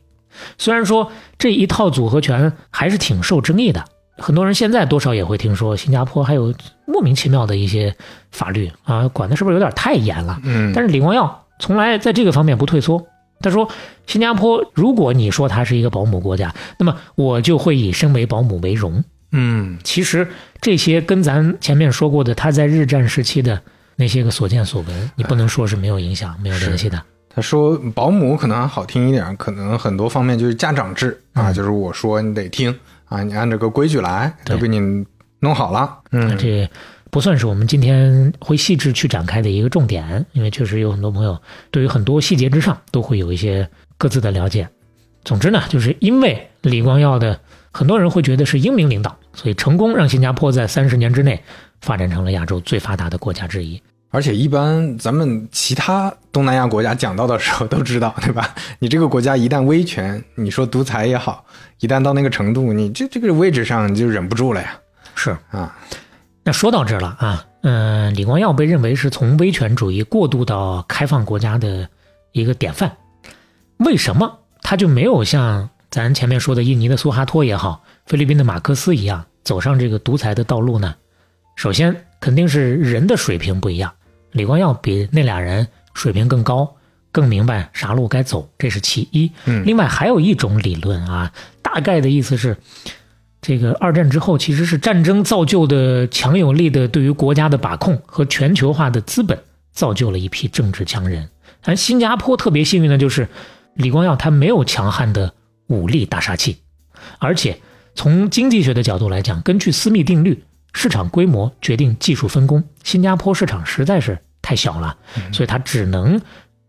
虽然说这一套组合拳还是挺受争议的，很多人现在多少也会听说新加坡还有莫名其妙的一些法律啊，管的是不是有点太严了？嗯，但是李光耀从来在这个方面不退缩。他说：“新加坡，如果你说它是一个保姆国家，那么我就会以身为保姆为荣。嗯，其实这些跟咱前面说过的他在日战时期的那些个所见所闻，你不能说是没有影响、没有联系的。他说保姆可能还好听一点，可能很多方面就是家长制啊，就是我说你得听啊，你按这个规矩来，都给你弄好了。嗯，这不算是我们今天会细致去展开的一个重点，因为确实有很多朋友对于很多细节之上都会有一些各自的了解。总之呢，就是因为李光耀的很多人会觉得是英明领导，所以成功让新加坡在三十年之内发展成了亚洲最发达的国家之一。而且一般咱们其他东南亚国家讲到的时候都知道，对吧？你这个国家一旦威权，你说独裁也好，一旦到那个程度，你这这个位置上你就忍不住了呀。是啊，那说到这儿了啊，嗯，李光耀被认为是从威权主义过渡到开放国家的一个典范。为什么他就没有像咱前面说的印尼的苏哈托也好，菲律宾的马克思一样走上这个独裁的道路呢？首先肯定是人的水平不一样。李光耀比那俩人水平更高，更明白啥路该走，这是其一。嗯，另外还有一种理论啊，大概的意思是，这个二战之后其实是战争造就的强有力的对于国家的把控和全球化的资本，造就了一批政治强人。而新加坡特别幸运的就是李光耀他没有强悍的武力大杀器，而且从经济学的角度来讲，根据斯密定律。市场规模决定技术分工，新加坡市场实在是太小了，所以它只能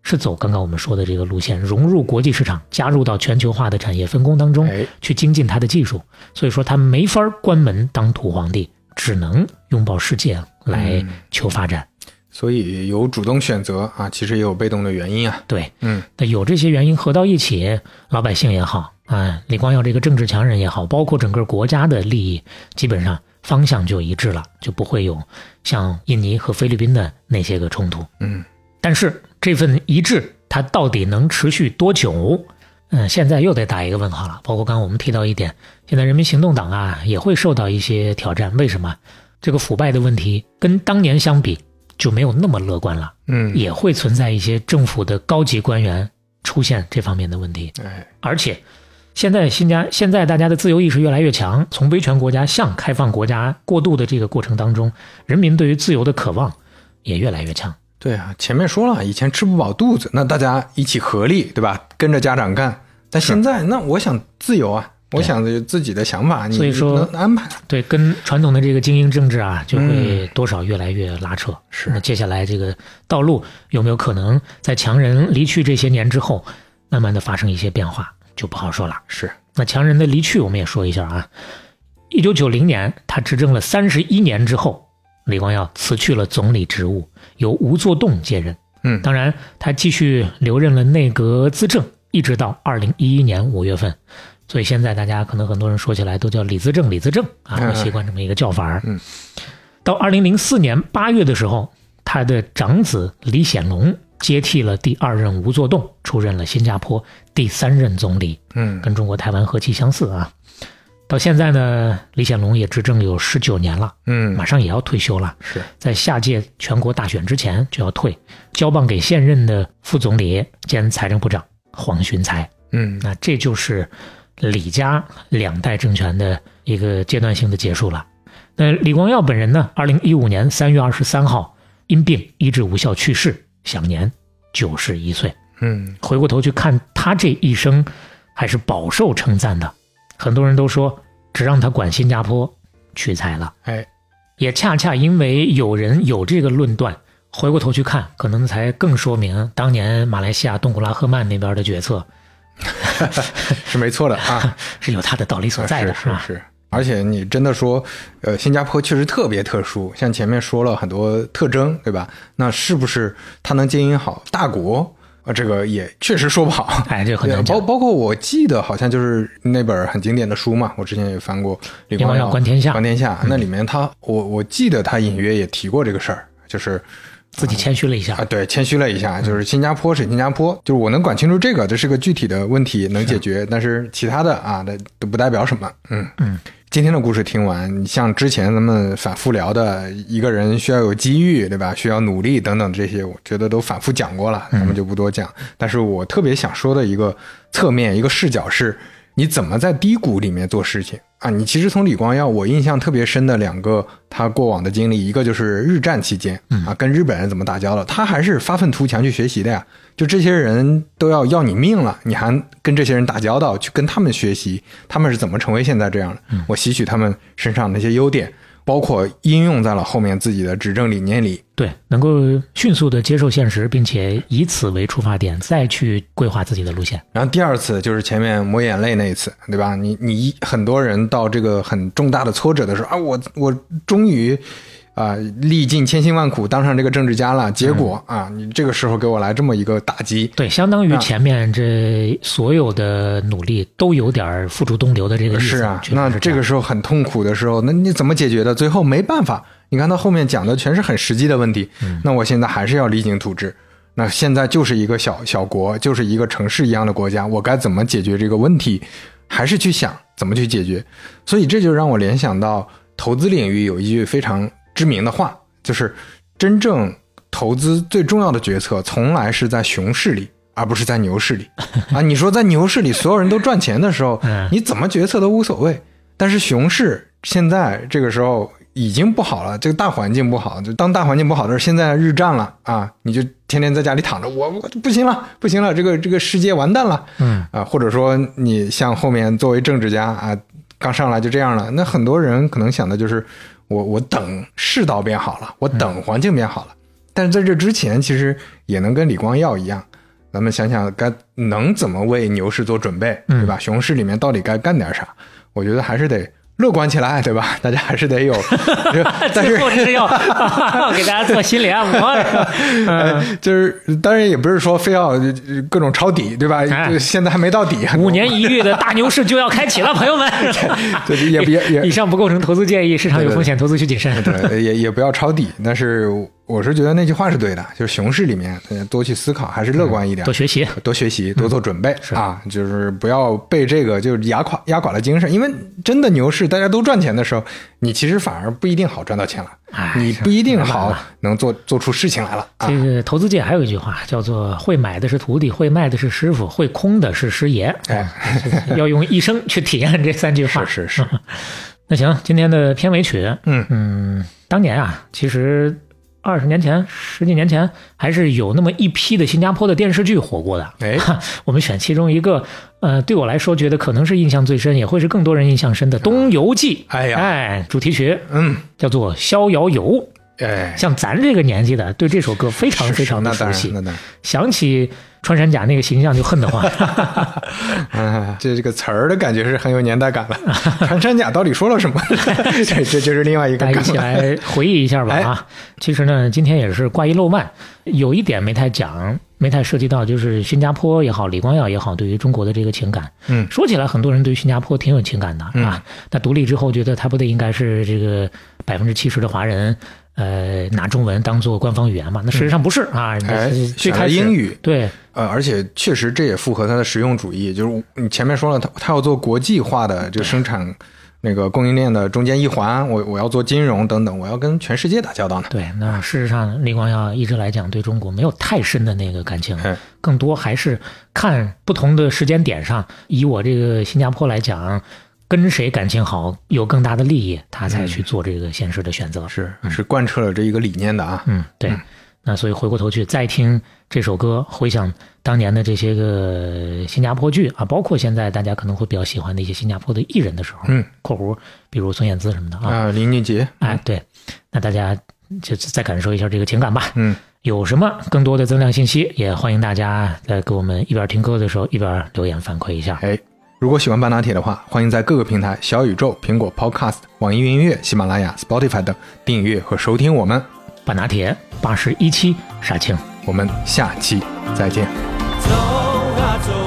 是走刚刚我们说的这个路线，融入国际市场，加入到全球化的产业分工当中，去精进它的技术。所以说它没法关门当土皇帝，只能拥抱世界来求发展。所以有主动选择啊，其实也有被动的原因啊。对，嗯，那有这些原因合到一起，老百姓也好啊，李光耀这个政治强人也好，包括整个国家的利益，基本上。方向就一致了，就不会有像印尼和菲律宾的那些个冲突。嗯，但是这份一致，它到底能持续多久？嗯，现在又得打一个问号了。包括刚刚我们提到一点，现在人民行动党啊也会受到一些挑战。为什么？这个腐败的问题跟当年相比就没有那么乐观了。嗯，也会存在一些政府的高级官员出现这方面的问题。哎，而且。现在新加现在大家的自由意识越来越强，从威权国家向开放国家过渡的这个过程当中，人民对于自由的渴望也越来越强。对啊，前面说了，以前吃不饱肚子，那大家一起合力，对吧？跟着家长干。但现在，那我想自由啊，我想着自己的想法，所以说安排。对，跟传统的这个精英政治啊，就会多少越来越拉扯。是。那接下来这个道路有没有可能在强人离去这些年之后，慢慢的发生一些变化？就不好说了。是，那强人的离去，我们也说一下啊。一九九零年，他执政了三十一年之后，李光耀辞去了总理职务，由吴作栋接任。嗯，当然，他继续留任了内阁资政，一直到二零一一年五月份。所以现在大家可能很多人说起来都叫李资政，李资政啊，习惯这么一个叫法嗯，到二零零四年八月的时候，他的长子李显龙。接替了第二任吴作栋，出任了新加坡第三任总理。嗯，跟中国台湾何其相似啊。到现在呢，李显龙也执政有十九年了。嗯，马上也要退休了。是在下届全国大选之前就要退，交棒给现任的副总理兼财政部长黄循才。嗯，那这就是李家两代政权的一个阶段性的结束了。那李光耀本人呢，二零一五年三月二十三号因病医治无效去世，享年九十一岁。嗯，回过头去看他这一生，还是饱受称赞的。很多人都说，只让他管新加坡，屈才了。哎，也恰恰因为有人有这个论断，回过头去看，可能才更说明当年马来西亚东古拉赫曼那边的决策 是没错的啊，是有他的道理所在的。啊是是是。而且你真的说，呃，新加坡确实特别特殊，像前面说了很多特征，对吧？那是不是它能经营好大国？啊，这个也确实说不好。哎，这个很难包。包括我记得好像就是那本很经典的书嘛，我之前也翻过《李光光耀观天下嗯观天下》那里面他，我我记得他隐约也提过这个事儿，就是自己谦虚了一下啊，，对，谦虚了一下，就是新加坡是新加坡，就是我能管清楚这个，这是个具体的问题能解决，但是其他的啊，那都不代表什么。嗯嗯。今天的故事听完，像之前咱们反复聊的，一个人需要有机遇，对吧？需要努力等等这些，我觉得都反复讲过了，咱们就不多讲。但是我特别想说的一个侧面一个视角是，你怎么在低谷里面做事情啊？你其实从李光耀，我印象特别深的两个他过往的经历，一个就是日战期间啊，跟日本人怎么打交道，他还是发愤图强去学习的呀。就这些人都要要你命了，你还跟这些人打交道，去跟他们学习，他们是怎么成为现在这样的？我吸取他们身上那些优点，包括应用在了后面自己的执政理念里。对，能够迅速的接受现实，并且以此为出发点，再去规划自己的路线。然后第二次就是前面抹眼泪那一次，对吧？你你一很多人到这个很重大的挫折的时候啊，我我终于啊、历尽千辛万苦当上这个政治家了，结果啊，你这个时候给我来这么一个打击，对，相当于啊前面这所有的努力都有点儿付诸东流的这个意思。是啊，那这个时候很痛苦的时候，那你怎么解决的？最后没办法，你看他后面讲的全是很实际的问题。嗯那我现在还是要励精图治。那现在就是一个小小国，就是一个城市一样的国家，我该怎么解决这个问题？还是去想怎么去解决。所以这就让我联想到投资领域有一句非常知名的话，就是真正投资最重要的决策，从来是在熊市里。而不是在牛市里 啊！你说在牛市里所有人都赚钱的时候 嗯，你怎么决策都无所谓。但是熊市现在这个时候已经不好了，这个大环境不好。就当大环境不好的时候，现在日战了啊，你就天天在家里躺着，我我不行了，不行了，这个这个世界完蛋了。嗯啊，或者说你像后面作为政治家啊，刚上来就这样了，那很多人可能想的就是我我等世道变好了，我等环境变好了。但是在这之前，其实也能跟李光耀一样，咱们想想该能怎么为牛市做准备，对吧？熊市里面到底该干点啥？我觉得还是得乐观起来，对吧？大家还是得有，但是最后是要给大家做心理按摩。嗯，就是当然也不是说非要呃各种抄底，对吧？现在还没到底，五年一遇的大牛市就要开启了，朋友们。对也也也以上不构成投资建议，市场有风险，投资需谨慎。对，也也不要抄底。但是我是觉得那句话是对的，就是熊市里面呃多去思考，还是乐观一点，多学习。多学习，多做准备、是啊，就是不要被这个就是压垮压垮了精神。因为真的牛市大家都赚钱的时候，你其实反而不一定好赚到钱了，哎你不一定好能做做出事情来了啊这。个投资界还有一句话叫做“会买的是徒弟，会卖的是师傅，会空的是师爷”。哎，要用一生去体验这三句话。是 是是，那行，今天的片尾曲，嗯嗯，当年啊，其实二十年前、十几年前，还是有那么一批的新加坡的电视剧火过的。哎 哈我们选其中一个，呃，对我来说觉得可能是印象最深，也会是更多人印象深的《东游记》。哎呀哎，主题曲嗯，叫做《逍遥游》。哎，像咱这个年纪的，对这首歌非常非常的熟悉，那当然。想起穿山甲那个形象就恨得慌。嗯，这这个词儿的感觉是很有年代感了。穿山甲到底说了什么？这这就是另外一个大家一。起来回忆一下吧哎啊！其实呢，今天也是挂一漏万，有一点没太讲，没太涉及到，就是新加坡也好，李光耀也好，对于中国的这个情感。嗯说起来，很多人对于新加坡挺有情感的啊。那独立之后，觉得他不得应该是这个百分之七十的华人，呃，拿中文当做官方语言嘛？那事实上不是啊，哎最选了开始英语对呃，而且确实这也符合它的实用主义，就是你前面说了，它它要做国际化的这个生产那个供应链的中间一环，我我要做金融等等，我要跟全世界打交道呢。对，那事实上，李光耀一直来讲对中国没有太深的那个感情哎，更多还是看不同的时间点上。以我这个新加坡来讲，跟谁感情好，有更大的利益，他才去做这个现实的选择。是是贯彻了这一个理念的啊。嗯，对。那所以回过头去再听这首歌，回想当年的这些个新加坡剧啊，包括现在大家可能会比较喜欢的一些新加坡的艺人的时候，嗯，括弧比如孙燕姿什么的啊，啊，林俊杰，哎，对，那大家就再感受一下这个情感吧。嗯，有什么更多的增量信息，也欢迎大家在给我们一边听歌的时候一边留言反馈一下。哎，如果喜欢半拿铁的话，欢迎在各个平台小宇宙、苹果 Podcast、网易云音乐、喜马拉雅、Spotify 等订阅和收听我们。半拿铁八十一期杀青，我们下期再见。走啊走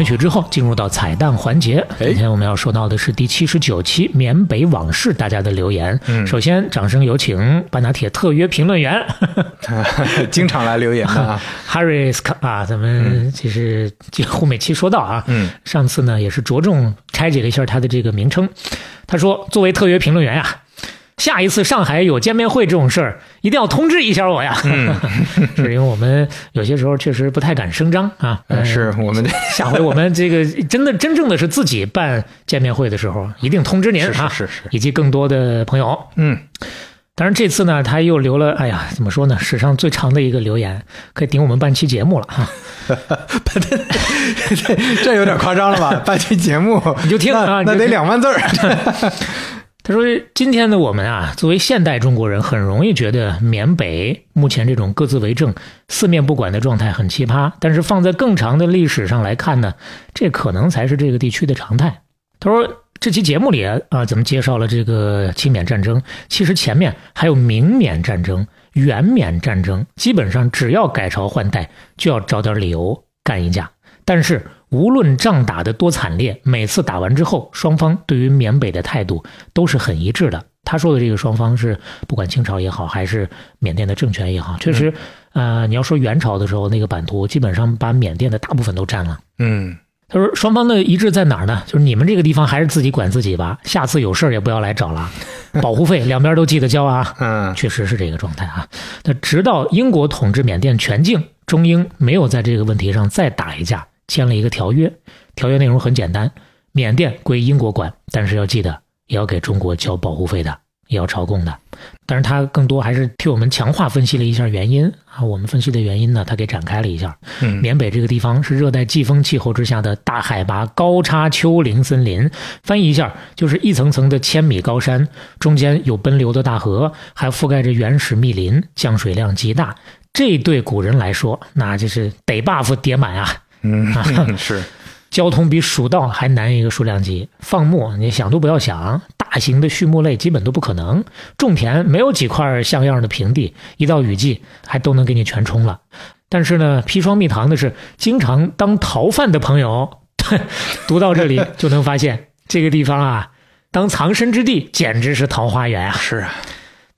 片尾曲之后，进入到彩蛋环节。哎今天我们要说到的是第七十九期《缅北往事》大家的留言。嗯首先掌声有请半拿铁特约评论员 经常来留言。Harris 啊，咱们其实几乎每期说到啊，嗯，上次呢也是着重拆解了一下他的这个名称。他说，作为特约评论员呀、下一次上海有见面会这种事儿，一定要通知一下我呀。是因为我们有些时候确实不太敢声张啊。呃是我们下回我们这个 真的真正的是自己办见面会的时候，一定通知您是是啊，是是以及更多的朋友。嗯，当然这次呢，他又留了，哎呀，怎么说呢，史上最长的一个留言，可以顶我们半期节目了哈。这这有点夸张了吧？半期节目你就听啊那得两万字儿。他说：“今天的我们啊，作为现代中国人，很容易觉得缅北目前这种各自为政、四面不管的状态很奇葩。但是放在更长的历史上来看呢，这可能才是这个地区的常态。”他说：“这期节目里啊，咱们介绍了这个清缅战争，其实前面还有明缅战争、元缅战争，基本上只要改朝换代，就要找点理由干一架。但是无论仗打得多惨烈，每次打完之后，双方对于缅北的态度都是很一致的。他说的这个双方是不管清朝也好，还是缅甸的政权也好，确实，呃，你要说元朝的时候，那个版图基本上把缅甸的大部分都占了。嗯，他说双方的一致在哪儿呢？就是你们这个地方还是自己管自己吧，下次有事儿也不要来找了，保护费两边都记得交啊。嗯，确实是这个状态啊。那直到英国统治缅甸全境，中英没有在这个问题上再打一架，签了一个条约。条约内容很简单，缅甸归英国管，但是要记得也要给中国交保护费的，也要朝贡的。但是他更多还是替我们强化分析了一下原因啊。我们分析的原因呢，他给展开了一下。嗯缅北这个地方是热带季风气候之下的大海拔高差丘陵森林，翻译一下就是一层层的千米高山，中间有奔流的大河，还覆盖着原始密林，降水量极大。这对古人来说，那就是得 buff 叠满啊！嗯，是，交通比蜀道还难一个数量级，放牧你想都不要想，大型的畜牧类基本都不可能。种田没有几块像样的平地，一到雨季还都能给你全冲了。但是呢，砒霜蜜糖的是，经常当逃犯的朋友 读到这里就能发现，这个地方啊，当藏身之地简直是桃花源啊！是啊，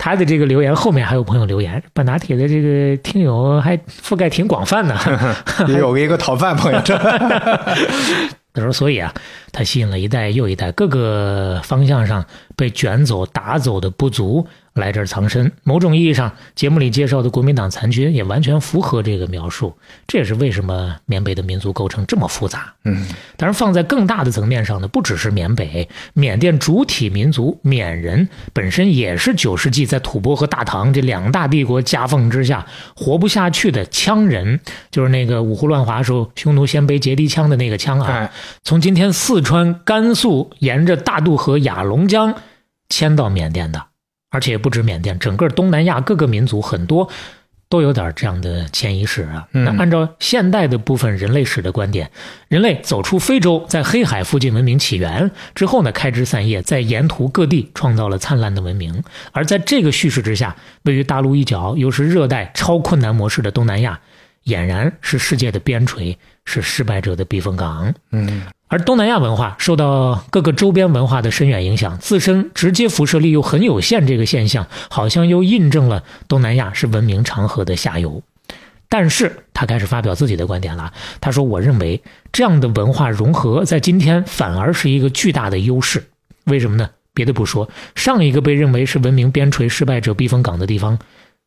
他的这个留言后面还有朋友留言，半打铁的这个听友还覆盖挺广泛的。也有一个讨饭朋友，他说，所以啊，他吸引了一代又一代各个方向上被卷走、打走的部族来这儿藏身。某种意义上，节目里介绍的国民党残军也完全符合这个描述。这也是为什么缅北的民族构成这么复杂。嗯，当然，放在更大的层面上呢，不只是缅北，缅甸主体民族缅人本身也是九世纪在吐蕃和大唐这两大帝国夹缝之下活不下去的羌人，就是那个五胡乱华时候匈奴鲜卑结敌羌的那个羌啊。哎，从今天四川、甘肃沿着大渡河、雅龙江迁到缅甸的，而且不止缅甸，整个东南亚各个民族很多都有点这样的迁移史啊。嗯那按照现代的部分人类史的观点，人类走出非洲，在黑海附近文明起源之后呢，开枝散叶，在沿途各地创造了灿烂的文明。而在这个叙事之下，位于大陆一角，又是热带超困难模式的东南亚，俨然是世界的边陲，是失败者的避风港。嗯，而东南亚文化受到各个周边文化的深远影响，自身直接辐射力又很有限，这个现象好像又印证了东南亚是文明长河的下游。但是他开始发表自己的观点了。他说：“我认为这样的文化融合在今天反而是一个巨大的优势。为什么呢？别的不说，上一个被认为是文明边陲、失败者避风港的地方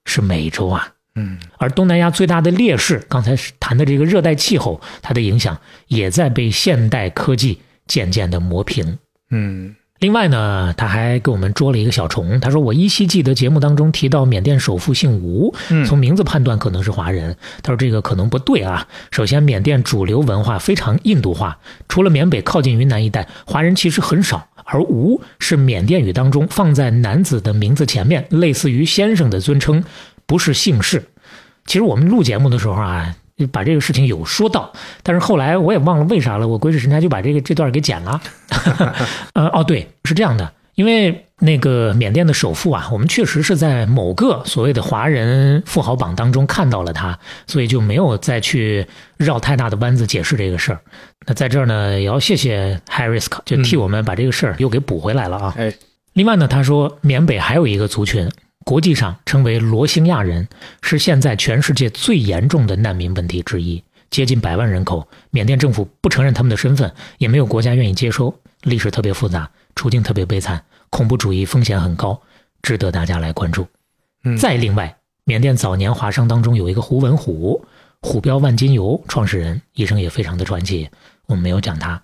是美洲啊。嗯，而东南亚最大的劣势，刚才谈的这个热带气候，它的影响也在被现代科技渐渐的磨平。嗯，另外呢，他还给我们捉了一个小虫。他说：“我依稀记得节目当中提到缅甸首富姓吴，嗯从名字判断可能是华人。他说这个可能不对啊。首先，缅甸主流文化非常印度化，除了缅北靠近云南一带，华人其实很少。而吴是缅甸语当中放在男子的名字前面，类似于先生的尊称，不是姓氏。其实我们录节目的时候啊。”把这个事情有说到，但是后来我也忘了为啥了，我鬼使神差就把这个这段给剪了。呃，哦，对，是这样的，因为那个缅甸的首富啊，我们确实是在某个所谓的华人富豪榜当中看到了他，所以就没有再去绕太大的弯子解释这个事儿。那在这儿呢，也要谢谢 Harris，就替我们把这个事儿又给补回来了啊。哎，另外呢，他说缅北还有一个族群，国际上称为罗兴亚人，是现在全世界最严重的难民问题之一，接近百万人口。缅甸政府不承认他们的身份，也没有国家愿意接收，历史特别复杂，处境特别悲惨，恐怖主义风险很高，值得大家来关注。嗯再另外，缅甸早年华商当中有一个胡文虎，虎标万金油创始人，一生也非常的传奇，我们没有讲他。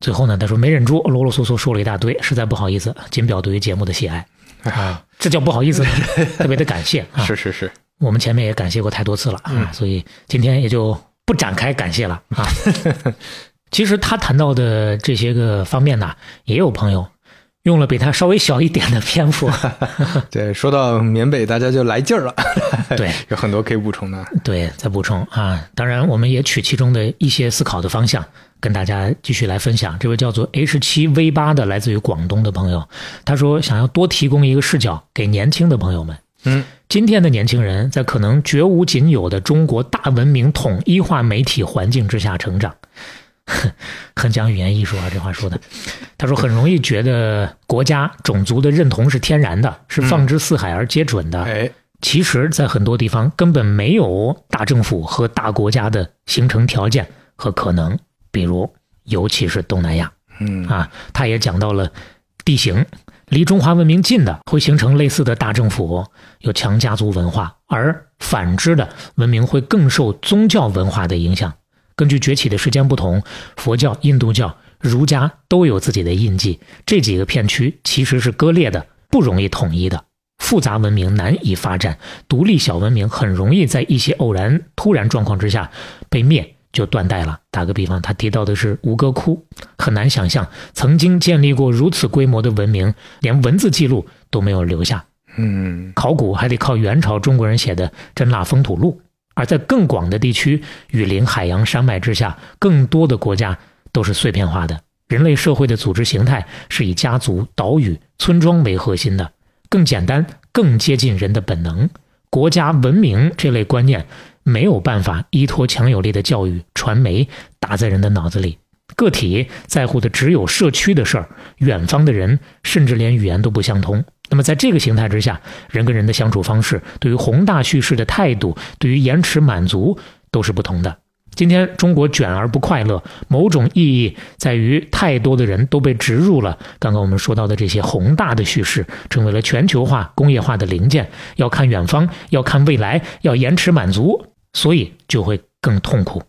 最后呢，他说没忍住，啰啰嗦嗦说了一大堆，实在不好意思，仅表对于节目的喜爱。啊，这叫不好意思，特别的感谢啊！是是是，我们前面也感谢过太多次了啊，所以今天也就不展开感谢了啊。其实他谈到的这些个方面呢，也有朋友用了比他稍微小一点的篇幅，对，说到缅北，大家就来劲儿了，对 有很多可以补充的。对，再补充啊。当然，我们也取其中的一些思考的方向，跟大家继续来分享。这位叫做 H 七 V 八的来自于广东的朋友，他说想要多提供一个视角给年轻的朋友们。嗯，今天的年轻人在可能绝无仅有的中国大文明统一化媒体环境之下成长，很讲语言艺术啊，这话说的。他说很容易觉得国家种族的认同是天然的，是放之四海而皆准的。哎，其实，在很多地方根本没有大政府和大国家的形成条件和可能，比如，尤其是东南亚嗯啊，他也讲到了地形，离中华文明近的会形成类似的大政府，有强家族文化，而反之的文明会更受宗教文化的影响。根据崛起的时间不同，佛教、印度教、儒家都有自己的印记。这几个片区其实是割裂的，不容易统一的。复杂文明难以发展，独立小文明很容易在一些偶然、突然状况之下被灭，就断代了。打个比方，他提到的是吴哥窟，很难想象曾经建立过如此规模的文明，连文字记录都没有留下。嗯考古还得靠元朝中国人写的《真腊风土录》，而在更广的地区，雨林、海洋、山脉之下，更多的国家都是碎片化的。人类社会的组织形态是以家族、岛屿、村庄为核心的，更简单、更接近人的本能。国家文明这类观念没有办法依托强有力的教育传媒打在人的脑子里。个体在乎的只有社区的事儿，远方的人甚至连语言都不相通。那么在这个形态之下，人跟人的相处方式，对于宏大叙事的态度，对于延迟满足都是不同的。今天中国卷而不快乐，某种意义在于太多的人都被植入了刚刚我们说到的这些宏大的叙事，成为了全球化、工业化的零件，要看远方，要看未来，要延迟满足，所以就会更痛苦。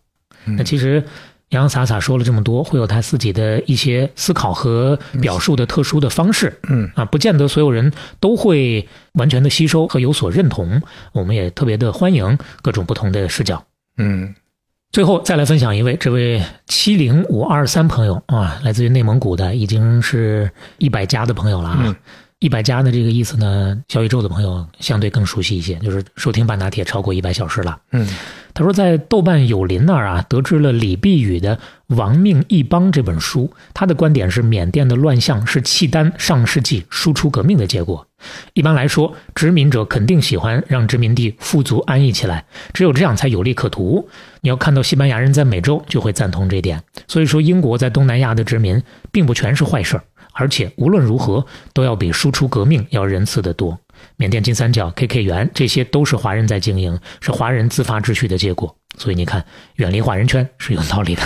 那其实洋洋洒洒说了这么多，会有他自己的一些思考和表述的特殊的方式。嗯啊，不见得所有人都会完全的吸收和有所认同。我们也特别的欢迎各种不同的视角。嗯最后再来分享一位，这位七零五二三朋友啊，来自于内蒙古的，已经是一百加的朋友了啊。嗯一百加的这个意思呢，小宇宙的朋友相对更熟悉一些，就是收听半打铁超过一百小时了。嗯他说，在豆瓣有邻那儿啊，得知了李碧宇的《亡命一邦》这本书。他的观点是，缅甸的乱象是契丹上世纪输出革命的结果。一般来说，殖民者肯定喜欢让殖民地富足安逸起来，只有这样才有利可图。你要看到西班牙人在美洲，就会赞同这点。所以说，英国在东南亚的殖民并不全是坏事儿，而且无论如何都要比输出革命要仁慈得多。缅甸金三角、KK 园，这些都是华人在经营，是华人自发秩序的结果。所以你看，远离华人圈是有道理的。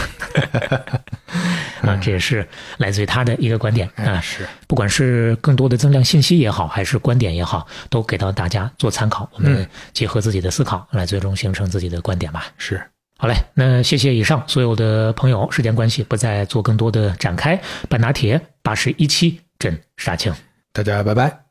啊，这也是来自于他的一个观点啊。是不管是更多的增量信息也好，还是观点也好，都给到大家做参考。我们结合自己的思考，来最终形成自己的观点吧。是，好嘞，那谢谢以上所有的朋友，时间关系不再做更多的展开。半拿铁八十一期，真杀青。大家拜拜。